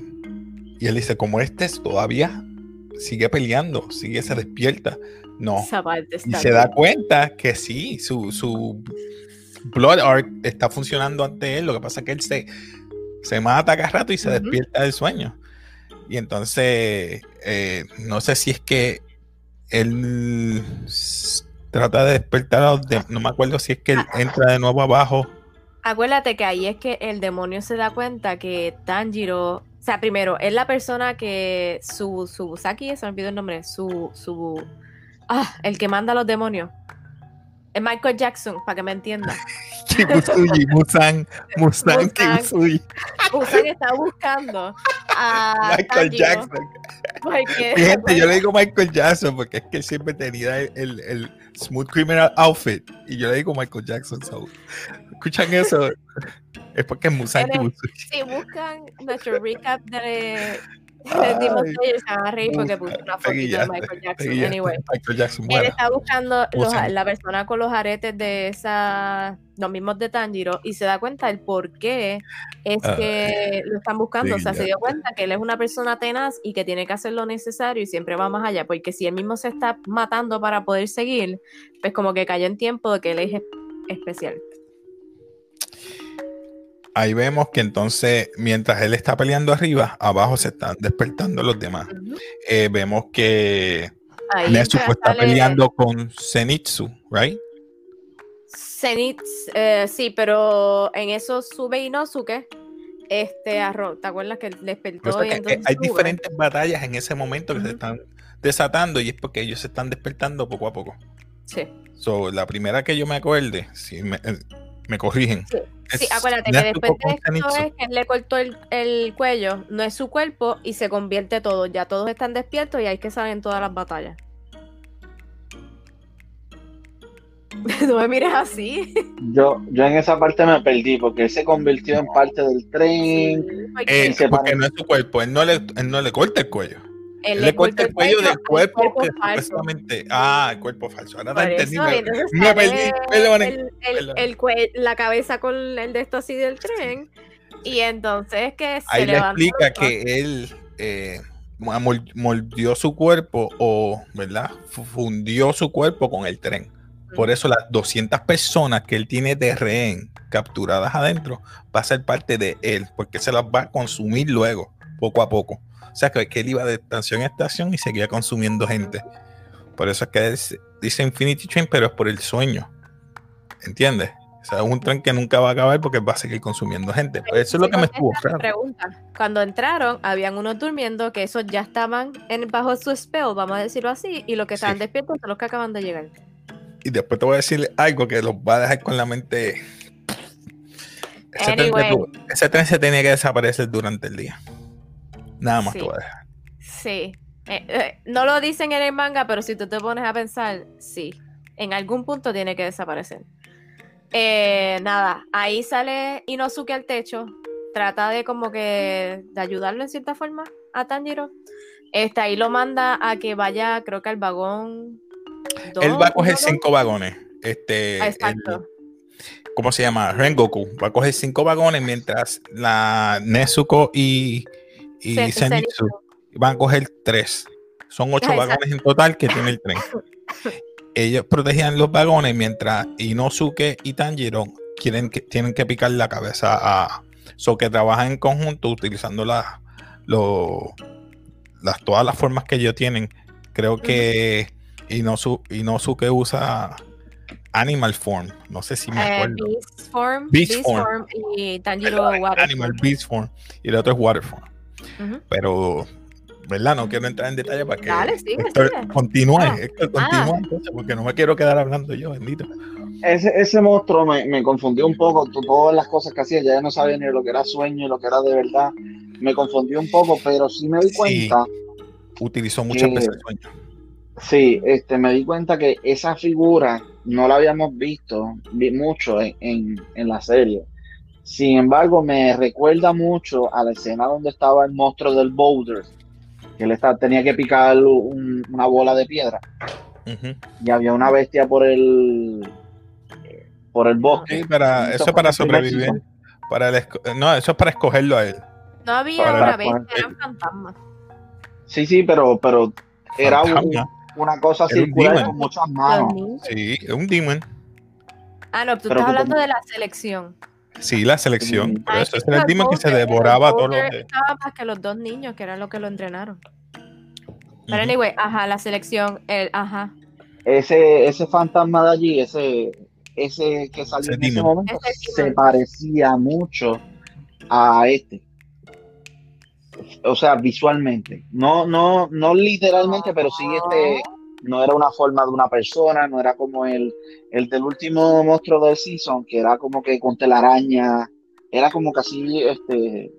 Y él dice, como este es todavía sigue peleando, sigue, se despierta. No. Y se da cuenta que sí, su, su Blood Arc está funcionando ante él. Lo que pasa es que él se, se mata cada rato y se despierta del sueño. Y entonces, eh, no sé si es que él trata de despertar a los de- No me acuerdo si es que él entra de nuevo abajo. Acuérdate que ahí es que el demonio se da cuenta que Tanjiro, o sea, primero, es la persona que su, su Saki, se me olvidó el nombre, su, su, ah, el que manda a los demonios. Es Michael Jackson, para que me entiendan. Kibusuyi, Musan, Musan, Mustang. Kibusuyi, Usan está buscando a Michael Jackson. porque- Mi gente, yo le digo Michael Jackson porque es que él siempre tenía el, el- el Smooth Criminal outfit y yo le digo Michael Jackson. so, Escuchan eso, es porque es Musan Kibusuyi. si buscan nuestro recap de Demon Ay, Slayer, se van a reír porque puse una fotito de Michael Jackson. Anyway. Michael Jackson Él está buscando los- la persona con los aretes de esa, los mismos de Tanjiro y se da cuenta el por qué es Ay, que lo están buscando. O sea, se dio cuenta que él es una persona tenaz y que tiene que hacer lo necesario y siempre va más allá. Porque si él mismo se está matando para poder seguir, pues como que cayó en tiempo de que él es- especial. Ahí vemos que entonces, mientras él está peleando arriba, abajo se están despertando los demás. Eh, vemos que Ahí Nezuko está sale peleando con Zenitsu, ¿right? Zenith, eh, sí, pero en eso sube Inosuke. Este arroz, ¿te acuerdas que despertó y entonces hay sube? diferentes batallas en ese momento que se están desatando y es porque ellos se están despertando poco a poco. Sí. So, la primera que yo me acuerde, si me, eh, me corrigen. Sí. es Sí, acuérdate que después de esto es que él le cortó el, el cuello, no es su cuerpo y se convierte todo. Ya todos están despiertos y hay que salir en todas las batallas. no me mires así. Yo, yo en esa parte me perdí porque él se convirtió en parte del tren. porque Eh, porque no es su cuerpo, él no le, él no le corta el cuello. Él le corta el cuello del al cuerpo, que falso. supuestamente. Ah, el cuerpo falso. Ahora te entendí. me- perdí, el- la cabeza con el de esto así del tren. Y entonces que se Ahí le explica que él eh, mol- moldeó su cuerpo o, ¿verdad? Fu- Fundió su cuerpo con el tren. Por eso las 200 personas que él tiene de rehén capturadas adentro va a ser parte de él, porque se las va a consumir luego, poco a poco. O sea, que, él iba de estación a estación y seguía consumiendo gente. Por eso es que dice Infinity Train, pero es por el sueño. ¿Entiendes? O sea, es un tren que nunca va a acabar porque va a seguir consumiendo gente. Pues eso es lo que me estuvo pregunta. Cuando entraron, habían unos durmiendo que esos ya estaban en, bajo su spell, vamos a decirlo así, y los que estaban Sí. despiertos son los que acaban de llegar. Y después te voy a decir algo que los va a dejar con la mente. Anyway. ese tren se tenía que desaparecer durante el día. Nada más Sí. te voy a dejar. Sí. Eh, eh, no lo dicen en el manga, pero si tú te pones a pensar, sí. En algún punto tiene que desaparecer. Eh, nada, ahí sale Inosuke al techo. Trata de como que de ayudarlo en cierta forma a Tanjiro. Este, ahí lo manda a que vaya, creo que al vagón. Él va a dos, coger dos. cinco vagones. Este, Ah, el- Exacto. ¿Cómo se llama? Rengoku. Va a coger cinco vagones mientras la Nezuko y, y Se- van a coger tres. Son ocho exacto. vagones en total que tiene el tren. Ellos protegían los vagones mientras Inosuke y Tanjiro quieren que, tienen que picar la cabeza a. So que trabajan en conjunto utilizando la, lo- las, todas las formas que ellos tienen. Creo que Inosu- Inosuke usa Animal Form. No sé si me Eh, acuerdo. Beast Form, Beast Beast Form. Form y Tanjiro Water Animal. Beast Form. Y el otro es Water Form. Pero, ¿verdad? No quiero entrar en detalle para que Dale, sigue, Héctor sigue. continúe. Ah. Héctor, entonces, porque no me quiero quedar hablando yo, bendito. Ese, ese monstruo me, me confundió un poco. Todas las cosas que hacía, ya no sabía ni lo que era sueño y lo que era de verdad. Me confundió un poco, pero sí me di Sí. cuenta. Utilizó muchas veces el sueño. Sí, este, me di cuenta que esa figura no la habíamos visto vi mucho en, en, en la serie. Sin embargo, me recuerda mucho a la escena donde estaba el monstruo del Boulder, que él tenía que picar un- una bola de piedra y había una bestia por el por el bosque. Sí, para, eso es para sobrevivir. Para el no, eso es para escogerlo a él. No había Para una bestia, eran fantasmas. Sí, sí, pero, pero era un- una cosa Era un circular demon. con muchas manos. Sí, es un demon. Ah, no, tú Pero estás hablando como- de la selección. Sí, la selección. Ah, eso es el que demon que se devoraba a el todos los Boulder de. Estaba más que los dos niños, que eran los que lo entrenaron. Pero anyway, ajá, la selección, el, ajá. ese, ese fantasma de allí, ese, ese que salió Ese en ese momento, Ese se parecía mucho a este. O sea, visualmente. No, no, no literalmente, pero sí este, no era una forma de una persona, no era como el, el del último monstruo del season, que era como que con telaraña, era como así, este,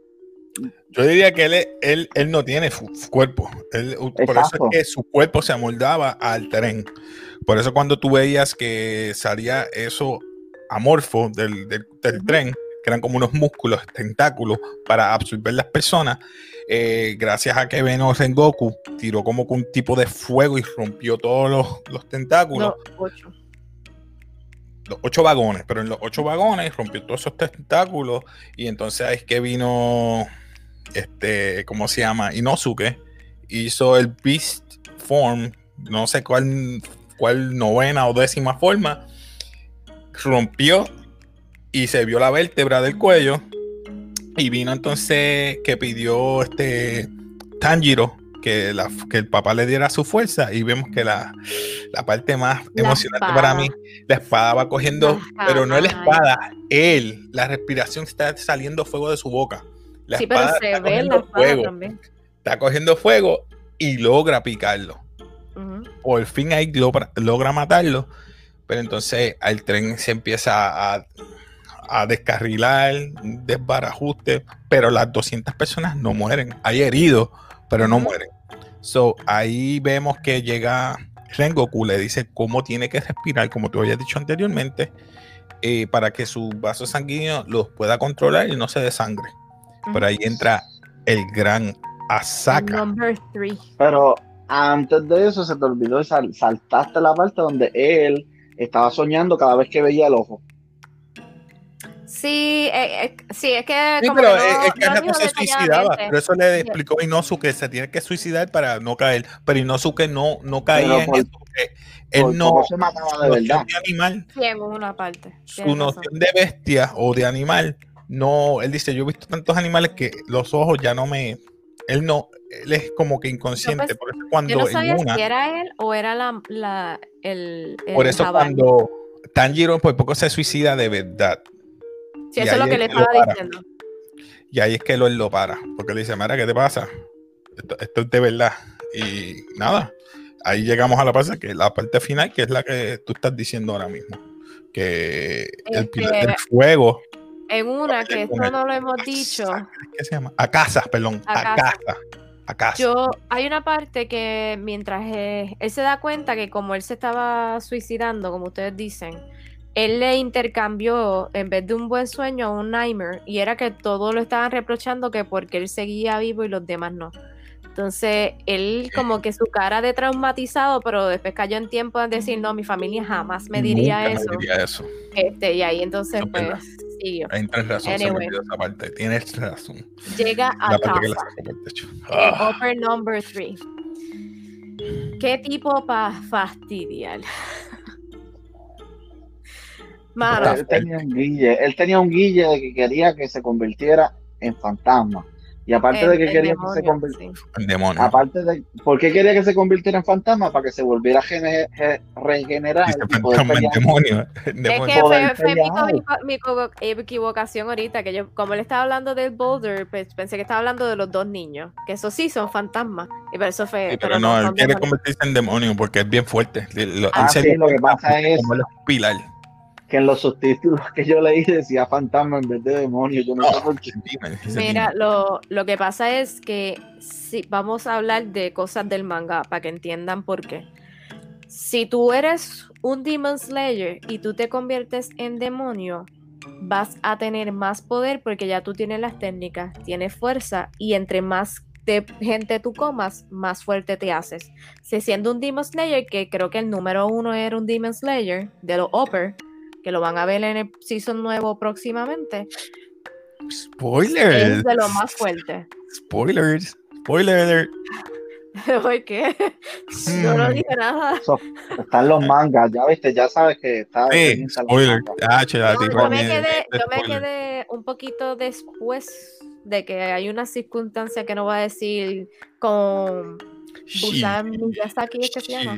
Yo diría que él, él, él no tiene cuerpo. Él- por eso es que su cuerpo se amoldaba al tren. Por eso cuando tú veías que salía eso amorfo del, del- del tren, que eran como unos músculos, tentáculos, para absorber las personas, eh, gracias a que Veno Rengoku tiró como que un tipo de fuego y rompió todos los, los tentáculos. Los ocho. los ocho vagones, pero en los ocho vagones rompió todos esos tentáculos y entonces ahí es que vino, este, ¿cómo se llama? Inosuke, hizo el Beast Form, no sé cuál, cuál novena o décima forma, rompió y se vio la vértebra del cuello y vino entonces que pidió este Tanjiro que, la, que el papá le diera su fuerza y vemos que la, la parte más La emocionante espada. para mí, la espada va cogiendo, pero no la espada. él, la respiración está saliendo fuego de su boca. La Sí, pero espada se está ve en cogiendo la espada fuego, también. está cogiendo fuego y logra picarlo. Por fin ahí logra, logra matarlo, pero entonces el tren se empieza a, a descarrilar, un desbarajuste, pero las 200 personas no mueren. Hay heridos, pero no mueren. So, ahí vemos que llega Rengoku, le dice cómo tiene que respirar, como tú habías dicho anteriormente, eh, para que sus vasos sanguíneos los pueda controlar y no se desangre. Por ahí entra el gran Asaka. Number three. Pero antes de eso se te olvidó sal- saltaste la parte donde él estaba soñando cada vez que veía el ojo. Sí, eh, eh, sí, es que. Sí, como pero que no- es, que no se suicidaba. Pero eso le explicó a Inosuke que se tiene que suicidar para no caer. Pero Inosuke no, no caía en eso. porque Él Por no. se mataba Su de noción verdad. de animal, Sí, en una parte. su noción de bestia o de animal, no. Él dice: Yo he visto tantos animales que los ojos ya no me. Él no. Él es como que inconsciente. pues, por eso Yo cuando no en sabía una. si era él o era la, la, el, el Por eso jabalí. cuando Tanjiro por poco se suicida de verdad. Sí, eso es lo que le estaba diciendo. Y ahí es que lo, él lo para, porque le dice, Mara, ¿qué te pasa? Esto, esto es de verdad. Y nada, ahí llegamos a la parte, que la parte final, que es la que tú estás diciendo ahora mismo. Que el, Este, fuego, En una, que esto no lo hemos dicho. ¿qué se llama? A casa, perdón, A a, casa. casa. A casa. Yo, hay una parte que mientras eh, él se da cuenta que como él se estaba suicidando, como ustedes dicen, él le intercambió en vez de un buen sueño un nightmare y era que todos lo estaban reprochando que porque él seguía vivo y los demás no. Entonces, él como que su cara de traumatizado, pero después cayó en tiempo de decir, no, mi familia jamás me diría Nunca eso. Me diría eso. Este, y ahí entonces, No, pues, siguió. Ahí tienes razón, Anyway. olvidó esa parte. Tienes razón. Llega a La casa. Eh, Ah, number three. ¿Qué tipo para fastidiar? Mano, él tenía un guille, él tenía un guille de que quería que se convirtiera en fantasma. Y aparte El- de que quería que se convirtiera, sí. El demonio. aparte de, ¿por qué quería que se convirtiera en fantasma? Para que se volviera a gene- ge- regenerar y poder pelear. demonio. el Es que fue, Poder fue mi, mi- mi equivo- equivocación ahorita, que yo, como él estaba hablando del boulder, pues pensé que estaba hablando de los dos niños, que eso sí son fantasmas, y por eso fue... Sí, pero no, él quiere convertirse en demonio porque es bien fuerte. Lo- Ah, él se sí, le- lo que pasa es- como un pilar. Que en los subtítulos que yo leí decía fantasma en vez de demonio. Yo no sé No, por qué. Mira, lo, lo que pasa es que si vamos a hablar de cosas del manga para que entiendan por qué. Si tú eres un Demon Slayer y tú te conviertes en demonio, vas a tener más poder porque ya tú tienes las técnicas, tienes fuerza y entre más de gente tú comas, más fuerte te haces. Si siendo un Demon Slayer, que creo que el número uno era un Demon Slayer de los Upper, que lo van a ver en el season nuevo próximamente, Spoilers. es de lo más fuerte. Spoilers. Spoiler alert. ¿Por qué? Yo no Mm. dije nada. Están los mangas, ya viste, ya sabes que está. Sí, spoiler. Ah, No, yo, me quedé, yo me spoiler. quedé un poquito después de que hay una circunstancia que no voy a decir con Busan Miyazaki, ¿es que se llama?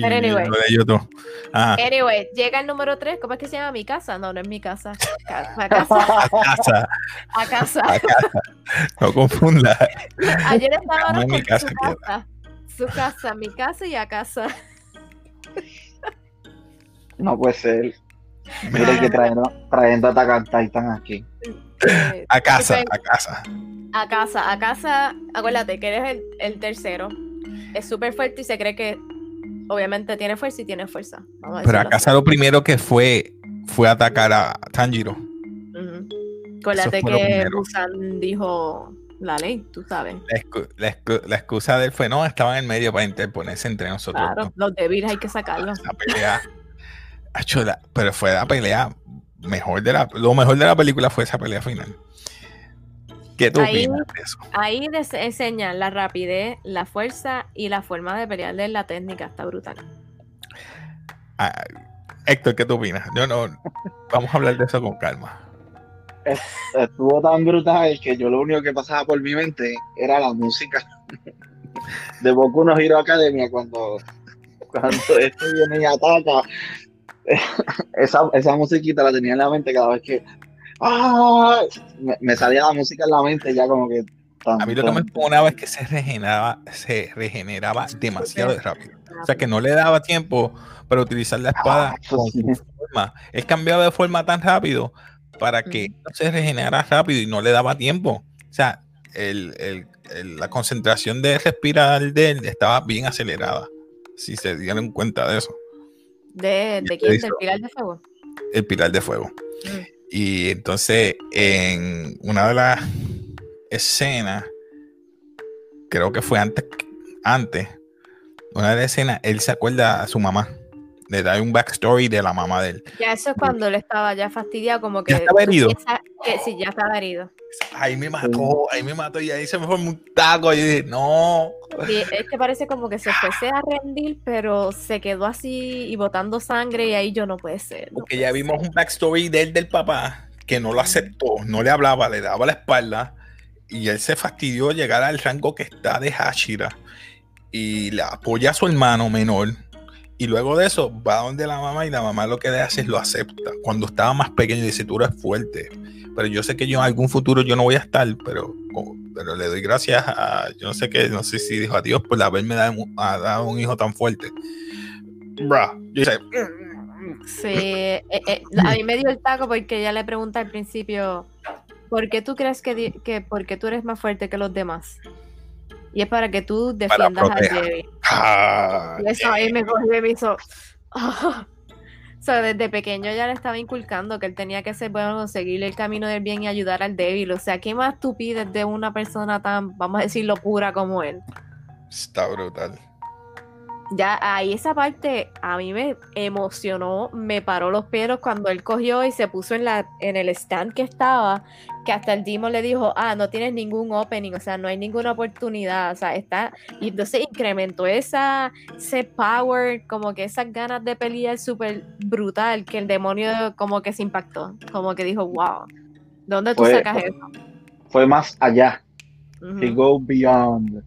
Pero anyway. de. Ah, Anyway, llega el número 3, ¿cómo es que se llama? ¿Mi casa? No, no es mi casa. Ca- A casa, a casa, a casa. a casa. No confunda. Ayer estaba No es mi con casa, su queda. casa. Su casa, mi casa y a casa. No puede ser. Mira que trayendo, trayendo a Attack Titan aquí. Eh, A casa, a casa. A casa, a casa, acuérdate que eres el, el tercero. Es súper fuerte y se cree que obviamente tiene fuerza y tiene fuerza. Vamos a Pero a decirlo casa lo primero que fue fue atacar a Tanjiro. Ujú. Acuérdate que. Busan dijo la ley, tú sabes. La, excu- la excu- la excusa de él fue no, estaba en el medio para interponerse entre nosotros. Claro, los débiles hay que sacarlos. La pelea. Pero fue la pelea mejor de la. Lo mejor de la película fue esa pelea final. ¿Qué tú Ahí- opinas de eso? Ahí enseñan la rapidez, la fuerza y la forma de pelear de la técnica. Está brutal. Ah, Héctor, ¿qué tú opinas? Yo no. Vamos a hablar de eso con calma. Estuvo tan brutal que yo lo único que pasaba por mi mente era la música de Boku no Hero Academia cuando, cuando este viene y ataca. Esa, esa musiquita la tenía en la mente cada vez que ¡ah! me, me salía la música en la mente ya como que tan, A mí lo que me encojonaba es que se regeneraba, se regeneraba demasiado rápido. O sea, que no le daba tiempo para utilizar la espada Ah, eso con sí. su forma. Él cambiaba de forma tan rápido para que no se regenerara rápido y no le daba tiempo. O sea, el- el- el- la concentración de respirar de él estaba bien acelerada. Si se dieron cuenta de eso. ¿De, de quién? ¿Del pilar de fuego? El pilar de fuego. Mm. Y entonces, en una de las escenas, creo que fue antes, antes, una de las escenas, él se acuerda a su mamá. Le da un backstory de la mamá de él. Ya eso es cuando él estaba ya fastidiado, como que. ¿Ya estaba herido? piensas que sí, ya estaba herido. Ahí me mató, ahí me mató y ahí se me formó un taco. Y yo dije, no. Sí, es que parece como que se fuese a rendir, pero se quedó así y botando sangre y ahí yo no puede ser. no Porque puede ya vimos ser. un backstory de él, del papá, que no lo aceptó, no le hablaba, le daba la espalda. Y él se fastidió llegar al rango que está de Hashira. Y le apoya a su hermano menor. Y luego de eso va donde la mamá y la mamá lo que le hace es lo acepta. Cuando estaba más pequeño dice, tú eres fuerte. Pero yo sé que yo en algún futuro yo no voy a estar, pero, pero le doy gracias a, yo no sé qué, no sé si dijo a Dios por haberme dado, un- a- dado un hijo tan fuerte. Bruh. Yo dije, Sí, eh, eh, a mí me dio el taco porque ella le pregunta al principio, ¿por qué tú crees que, que porque tú eres más fuerte que los demás? Y es para que tú defiendas al proteja. Ah, Y eso ahí me cogió y me hizo. O sea, desde pequeño ya le estaba inculcando que él tenía que ser bueno, conseguir el camino del bien y ayudar al débil. O sea, ¿qué más tú pides de una persona tan, vamos a decirlo, pura como él? está brutal. Ya ahí esa parte a mí me emocionó, me paró los pelos cuando él cogió y se puso en la en el stand que estaba, que hasta el Demon le dijo, ah, no tienes ningún opening, o sea, no hay ninguna oportunidad, o sea, está, y entonces incrementó esa, ese power, como que esas ganas de pelear súper brutal, que el demonio como que se impactó, como que dijo, wow, ¿dónde tú Fue- sacas eso? fue más allá. He go beyond.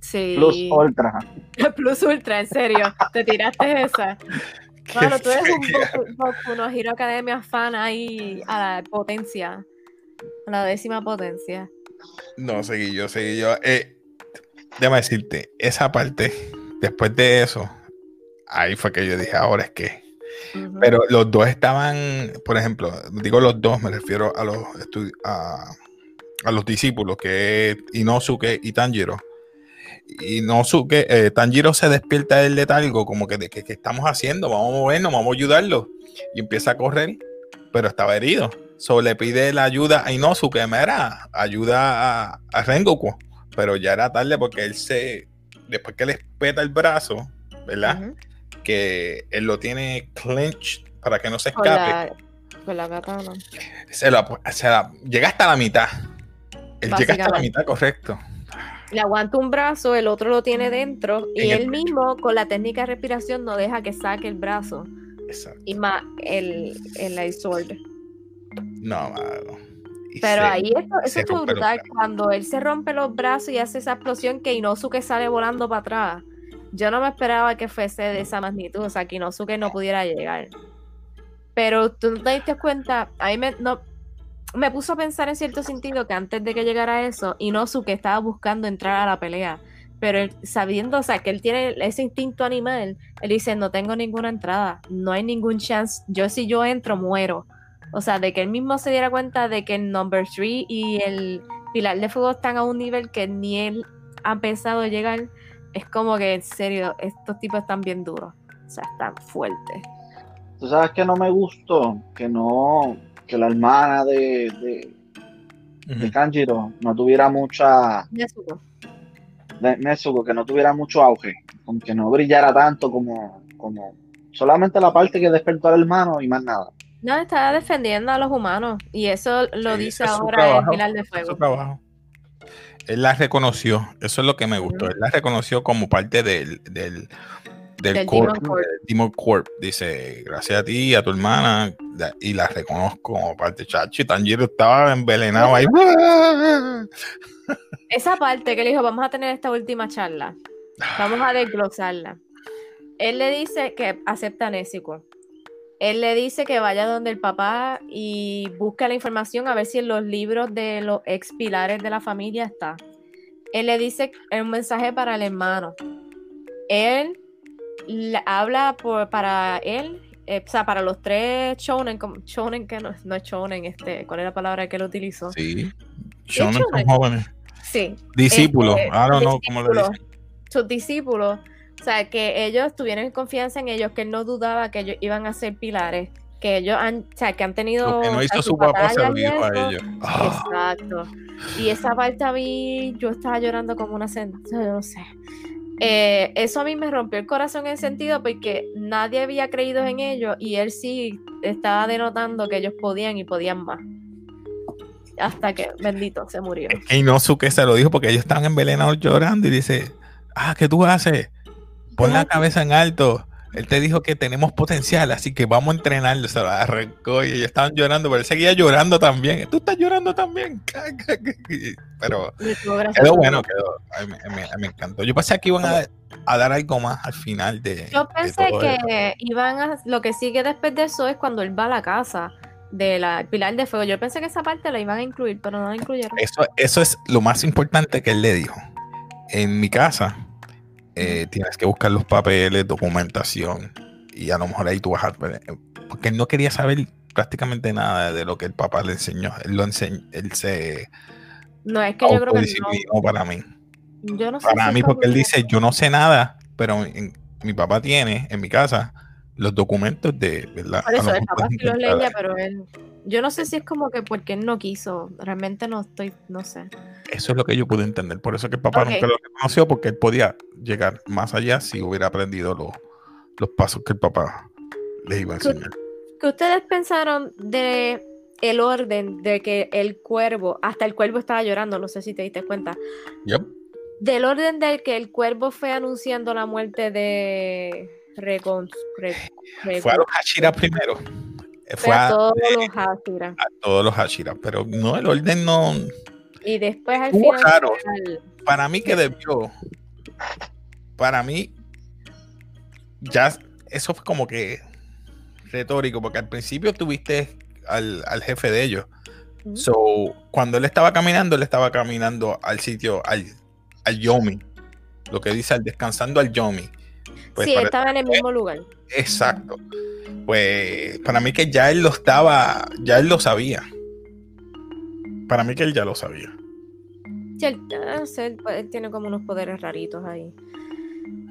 Sí. Plus ultra. Plus Ultra, en serio. Te tiraste esa. Claro, tú eres un. Boku, Boku no Hero Academia fan ahí a la potencia. A la décima potencia. No, seguí yo, seguí yo. Eh, déjame decirte, esa parte, después de eso, ahí fue que yo dije, ahora es que. Pero los dos estaban, por ejemplo, digo los dos, me refiero a los a, a los discípulos, que es Inosuke y Tanjiro. Inosuke, eh, Tanjiro se despierta del letargo, como que, de que, ¿qué estamos haciendo? Vamos a movernos, vamos a ayudarlo. Y empieza a correr, pero estaba herido. So, le pide la ayuda a Inosuke, mira, ayuda a, a Rengoku. Pero ya era tarde porque él se, después que le peta el brazo, ¿verdad? Que él lo tiene clench para que no se Con escape. la, con la. Se la- se la- llega hasta la mitad. Él llega hasta la mitad, correcto. Le aguanta un brazo, el otro lo tiene dentro y En él mismo con la técnica de respiración no deja que saque el brazo. Exacto. Y más el, el Light Sword. No, mano. Y Pero se- ahí eso los brutal. Cuando él se rompe los brazos y hace esa explosión que Inosuke sale volando para atrás. Yo no me esperaba que fuese de esa magnitud, o sea, que Inosuke no pudiera llegar. Pero tú no te diste cuenta, a mí me, no, me puso a pensar en cierto sentido que antes de que llegara eso, Inosuke estaba buscando entrar a la pelea. Pero él, sabiendo, o sea, que él tiene ese instinto animal, él dice, no tengo ninguna entrada, no hay ningún chance, yo si yo entro muero. O sea, de que él mismo se diera cuenta de que el Number 3 y el Pilar de Fuego están a un nivel que ni él ha pensado llegar, es como que en serio, estos tipos están bien duros. O sea, están fuertes. Tú sabes que no me gustó que no, que la hermana de, de, de Ujú. Kanjiro no tuviera mucha, Nezuko. de Nezuko, que no tuviera mucho auge, con que no brillara tanto como, como solamente la parte que despertó al hermano y más nada. No, está defendiendo a los humanos. Y eso lo Sí, dice es ahora el Pilar de Fuego. su trabajo. Él la reconoció, eso es lo que me gustó. Él la reconoció como parte del, del, del, Del corp, Demon Corp. del Demon Corp. Dice, gracias a ti y a tu hermana, y la reconozco como parte. Chachi, Tanjiro estaba envenenado ahí. Esa parte que le dijo, vamos a tener esta última charla. Vamos a desglosarla. Él le dice que acepta a Nezuko. Él le dice que vaya donde el papá y busque la información a ver si en los libros de los ex pilares de la familia está. Él le dice un mensaje para el hermano. Él le habla por- para él, eh, o sea, para los tres shonen, como- shonen que no, no es shonen, este, ¿cuál es la palabra que él utilizó? Sí. Shonen son jóvenes. Sí, Discípulos. Este, I don't know cómo lo discípulos, dicen. sus discípulos, o sea, que ellos tuvieran confianza en ellos, que él no dudaba que ellos iban a ser pilares, que ellos han, o sea, que han tenido Lo que no hizo su papá se lo batallas y dijo a eso. ellos. Ah, Exacto. Y esa parte a mí, yo estaba llorando como una yo no sé. Eh, eso a mí me rompió el corazón en el sentido porque nadie había creído en ellos y él sí estaba denotando que ellos podían y podían más. Hasta que, bendito, se murió. que Inosuke se lo dijo porque ellos estaban envenenados llorando y dice, ah, ¿qué tú haces? Pon la cabeza en alto. Él te dijo que tenemos potencial, así que vamos a entrenarlo. Se lo arrancó y ellos estaban llorando, pero él seguía llorando también. Tú estás llorando también. Pero quedó bueno, quedó. Me encantó. Yo pensé que iban a, a dar algo más al final de. Yo pensé que esto. iban a. Lo que sigue después de eso es cuando él va a la casa de la Pilar de Fuego. Yo pensé que esa parte la iban a incluir, pero no la incluyeron. Eso, eso es lo más importante que él le dijo. En mi casa eh, tienes que buscar los papeles, documentación, y a lo mejor ahí tú vas a... Porque él no quería saber prácticamente nada de lo que el papá le enseñó. Él lo enseñó, él se No, es que yo creo que no. para mí. Yo no sé Para si mí, porque él dice, yo no sé nada, pero mi papá tiene en mi casa los documentos de, ¿verdad? Por eso, el papá sí los leía, pero él. Yo no sé si es como que porque él no quiso. Realmente no estoy. No sé. Eso es lo que yo pude entender. Por eso que el papá Ok. nunca lo reconoció, porque él podía llegar más allá si hubiera aprendido los, los pasos que el papá le iba a enseñar. ¿Qué ustedes pensaron de el orden de que el cuervo, hasta el cuervo estaba llorando, no sé si te diste cuenta, Yep. del orden del que el cuervo fue anunciando la muerte de Recon, Re- Re- Fue a los Hashira primero. Fue a todos los Hashira. a todos los Hashira, pero no, el orden no. Y después al final. Para mí que debió. Para mí. Ya. Eso fue como que. Retórico. Porque al principio tuviste al, al jefe de ellos. So, cuando él estaba caminando, él estaba caminando al sitio, al, al Yomi. Lo que dice al descansando al Yomi. Pues sí, estaba en el mismo lugar. Exacto. Pues para mí que ya él lo estaba, ya él lo sabía. Para mí que él ya lo sabía. Sí, él, sí, él, pues, él tiene como unos poderes raritos ahí.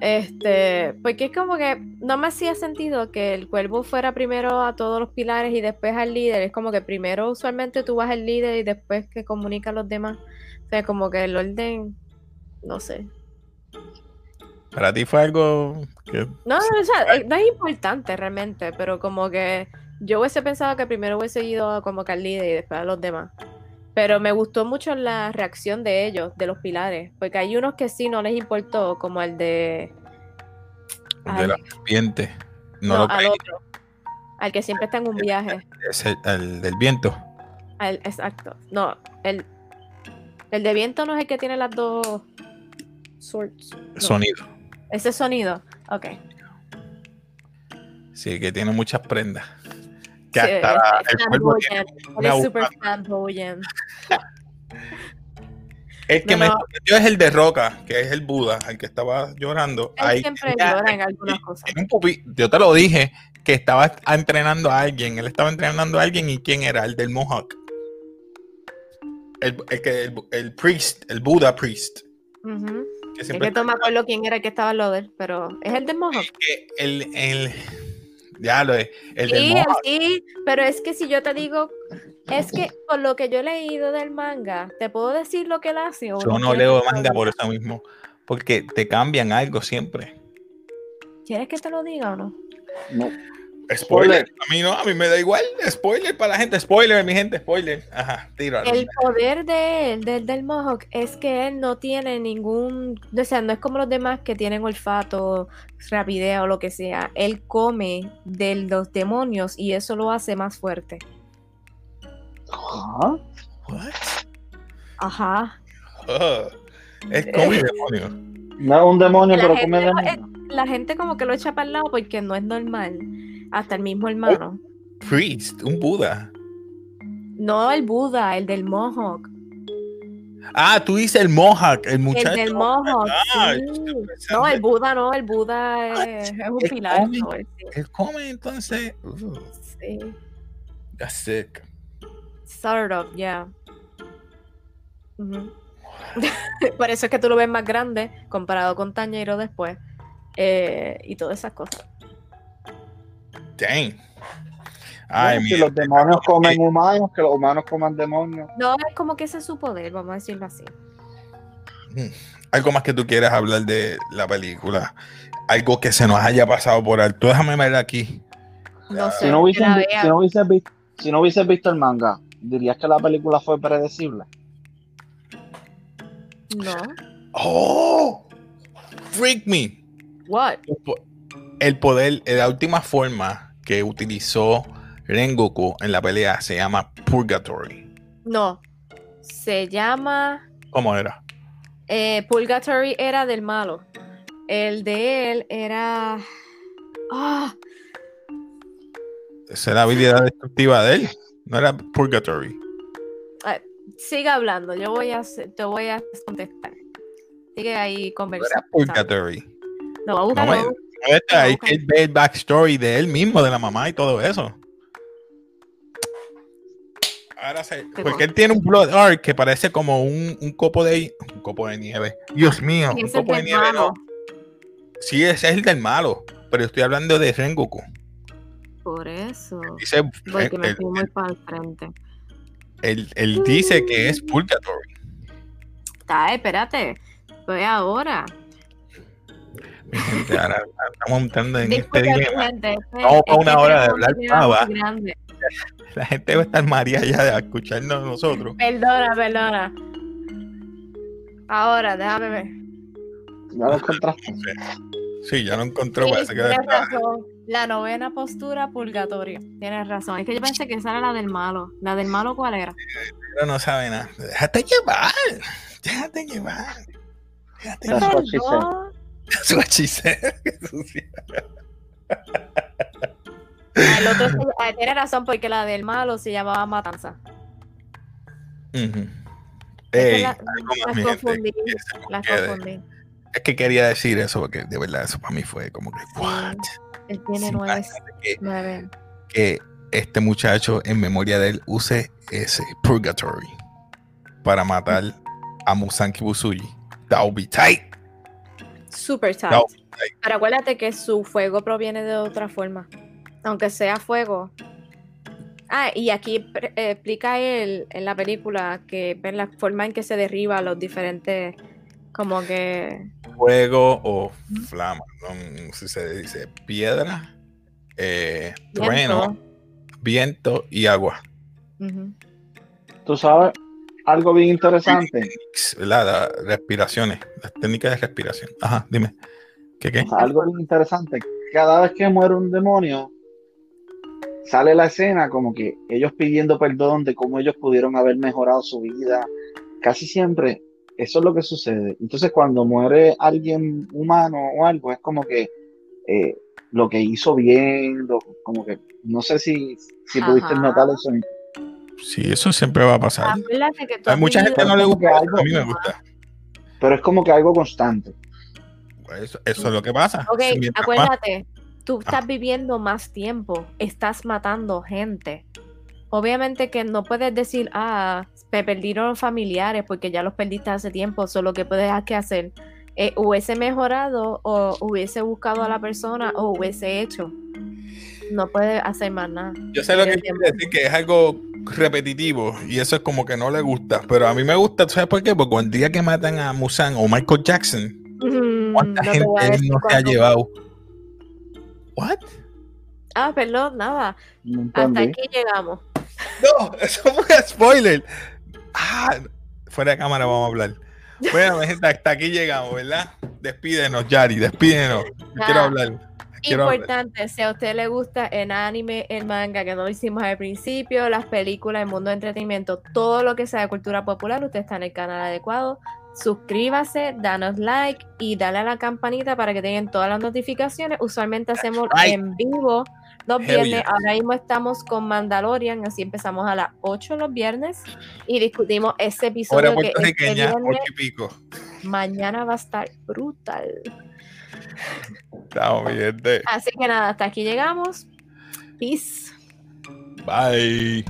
Este, porque es como que no me hacía sentido que el cuervo fuera primero a todos los pilares y después al líder. Es como que primero usualmente tú vas al líder y después que comunica a los demás. O sea, como que el orden, no sé. Para ti fue algo que No, o sea, no es importante realmente, pero como que yo hubiese pensado que primero hubiese ido como que al líder y después a los demás. Pero me gustó mucho la reacción de ellos, de los pilares, porque hay unos que sí no les importó, como el de... de Ay, la serpiente. No, no, lo al creí. otro, al que siempre está en un viaje. Es el, el del viento. al- exacto. No, el, el de viento no es el que tiene las dos swords. no, Sonido. Ese sonido. Ok. Sí, que tiene muchas prendas. Que Sí, hasta es el tiene una super. El que No, me no. sorprendió es el de Roca, que es el Buda, el que estaba llorando. Él Ahí siempre tenía- llora en algunas cosas. un Yo te lo dije, que estaba entrenando a alguien. Él estaba entrenando a alguien y quién era, el del Mohawk. El, el que el, el priest, el Buda priest. Que Es siempre que no me acuerdo quién era el que estaba al lado de él, pero es el de Mohawk. que el, el, ya lo es, el del Sí, Mohawk. sí, pero es que si yo te digo, es que por lo que yo he leído del manga, ¿te puedo decir lo que él hace? o Yo no leo manga por eso mismo. Porque te cambian algo siempre. ¿Quieres que te lo diga o no? No. Spoiler. A mí no, a mí me da igual. Spoiler para la gente. Spoiler, mi gente. Spoiler. Ajá, tíralo. El poder de él, del, del Mohawk, es que él no tiene ningún, o sea, no es como los demás que tienen olfato, rapidez o lo que sea. Él come de los demonios y eso lo hace más fuerte. Ajá. What? Ajá. Ugh. Es como el demonio. No es un demonio, La pero come lo- demonio. La gente como que lo echa para el lado porque no es normal. Hasta el mismo hermano. Priest, un Buda. No el Buda, el del Mohawk. Ah, tú dices el Mohawk, el muchacho. El del Mohawk. Ah, sí. No, el Buda no, el Buda es, es un el pilar. Sí, Él come entonces. Sí. that's sick. Sort of, yeah. Por eso es que tú lo ves más grande comparado con Tañero después. eh, y todas esas cosas. Dang. Ay, si los demonios comen humanos, que los humanos coman demonios. No es como que ese es su poder, vamos a decirlo así. Algo más que tú quieras hablar de la película. Algo que se nos haya pasado por alto. Déjame ver aquí. No sé. Si no, vea. si, no hubieses visto, si no hubieses visto el manga, ¿dirías que la película fue predecible? No. ¡Oh! Freak me. What? El poder, la última forma que utilizó Rengoku en la pelea se llama Purgatory. No. Se llama. ¿Cómo era? eh, Purgatory era del malo. El de él era. Ah, Esa era la habilidad destructiva de él. No era Purgatory. sigue hablando. Yo voy a te voy a contestar. Sigue ahí No era conversando. Purgatory. No. No me- ok. que ve el backstory de él mismo, de la mamá y todo eso. Ahora sé, porque él tiene un blood arc que parece como un, un copo de un copo de nieve. Dios mío, Sí, un copo de nieve malo. no. Sí, ese es el del malo, pero estoy hablando de Rengoku. Por eso. Dice, Porque me él, fui muy para el frente. él- él dice que es Purgatory. Está, espérate. Voy ahora. Mi gente, ahora, estamos entrando en este dilema. gente, este- Vamos es para una que hora de hablar pava. La gente va a estar maría ya de escucharnos nosotros. Perdona, perdona. Ahora, déjame ver. Ya lo encontraste. Sí, ya lo que tienes razón. La novena postura, purgatorio. Tienes razón. Es que yo pensé que esa era la del malo. ¿La del malo cuál era? Pero no sabe nada. Déjate llevar. Déjate llevar. Déjate llevar. That's what she said. El otro se- ah, tiene razón porque la del malo se llamaba Matanza. Ey, la- las confundí. Las confundí. Es que quería decir eso porque de verdad eso para mí fue como que, what? Él tiene Sí, nueve. imagínate que, nueve. que este muchacho en memoria de él use ese purgatory para matar a Musanki Busuji. That would be tight. Super tight. No, Pero acuérdate que su fuego proviene de otra forma. Aunque sea fuego. Ah, y aquí eh, explica él en la película que ven la forma en que se derriba los diferentes. Como que. Fuego o flama, no sé si se dice piedra, eh, trueno, viento y agua. Tú sabes, algo bien interesante. ¿verdad? Las respiraciones, las técnicas de respiración. Ajá, dime. ¿Qué qué? Algo bien interesante. Cada vez que muere un demonio, sale la escena como que ellos pidiendo perdón de cómo ellos pudieron haber mejorado su vida. Casi siempre eso es lo que sucede. Entonces cuando muere alguien humano o algo, es como que eh, lo que hizo bien, lo- como que no sé si, si pudiste notar eso. Sí, eso siempre va a pasar. Acuérdate que tú Hay has mucha gente no le gusta, Algo- a mí me gusta. Pero es como que algo constante. Eso, eso es lo que pasa. Ok, Si mientras más- acuérdate, tú estás viviendo más tiempo, estás matando gente. Obviamente que no puedes decir, ah, me perdieron familiares porque ya los perdiste hace tiempo, solo que puedes que hacer. Eh, hubiese mejorado o hubiese buscado a la persona o hubiese hecho. No puedes hacer más nada. Yo sé lo que tiempo. decir, que es algo repetitivo y eso es como que no le gusta. Pero a mí me gusta, ¿tú ¿sabes por qué? Porque el día que matan a Musan o Michael Jackson, Mm, ¿cuánta no te gente él no se ha llevado? ¿What? Ah, perdón, nada. No Hasta aquí llegamos. No, eso fue spoiler. Ah, fuera de cámara vamos a hablar. Bueno, gente, hasta aquí llegamos, ¿verdad? Despídenos, Yari, despídenos. Quiero hablar. Quiero. Importante, si a usted le gusta el anime, el manga, que no lo hicimos al principio, las películas, el mundo de entretenimiento, todo lo que sea de cultura popular, usted está en el canal adecuado. Suscríbase, danos like y dale a la campanita para que tengan todas las notificaciones. Usualmente hacemos right. en vivo los Hell viernes. yeah. Ahora mismo estamos con Mandalorian, así empezamos a las 8 los viernes y discutimos ese Hora episodio que este viernes, y pico. mañana va a estar brutal. Estamos, mi gente. Así que nada, hasta aquí llegamos. Peace. Bye.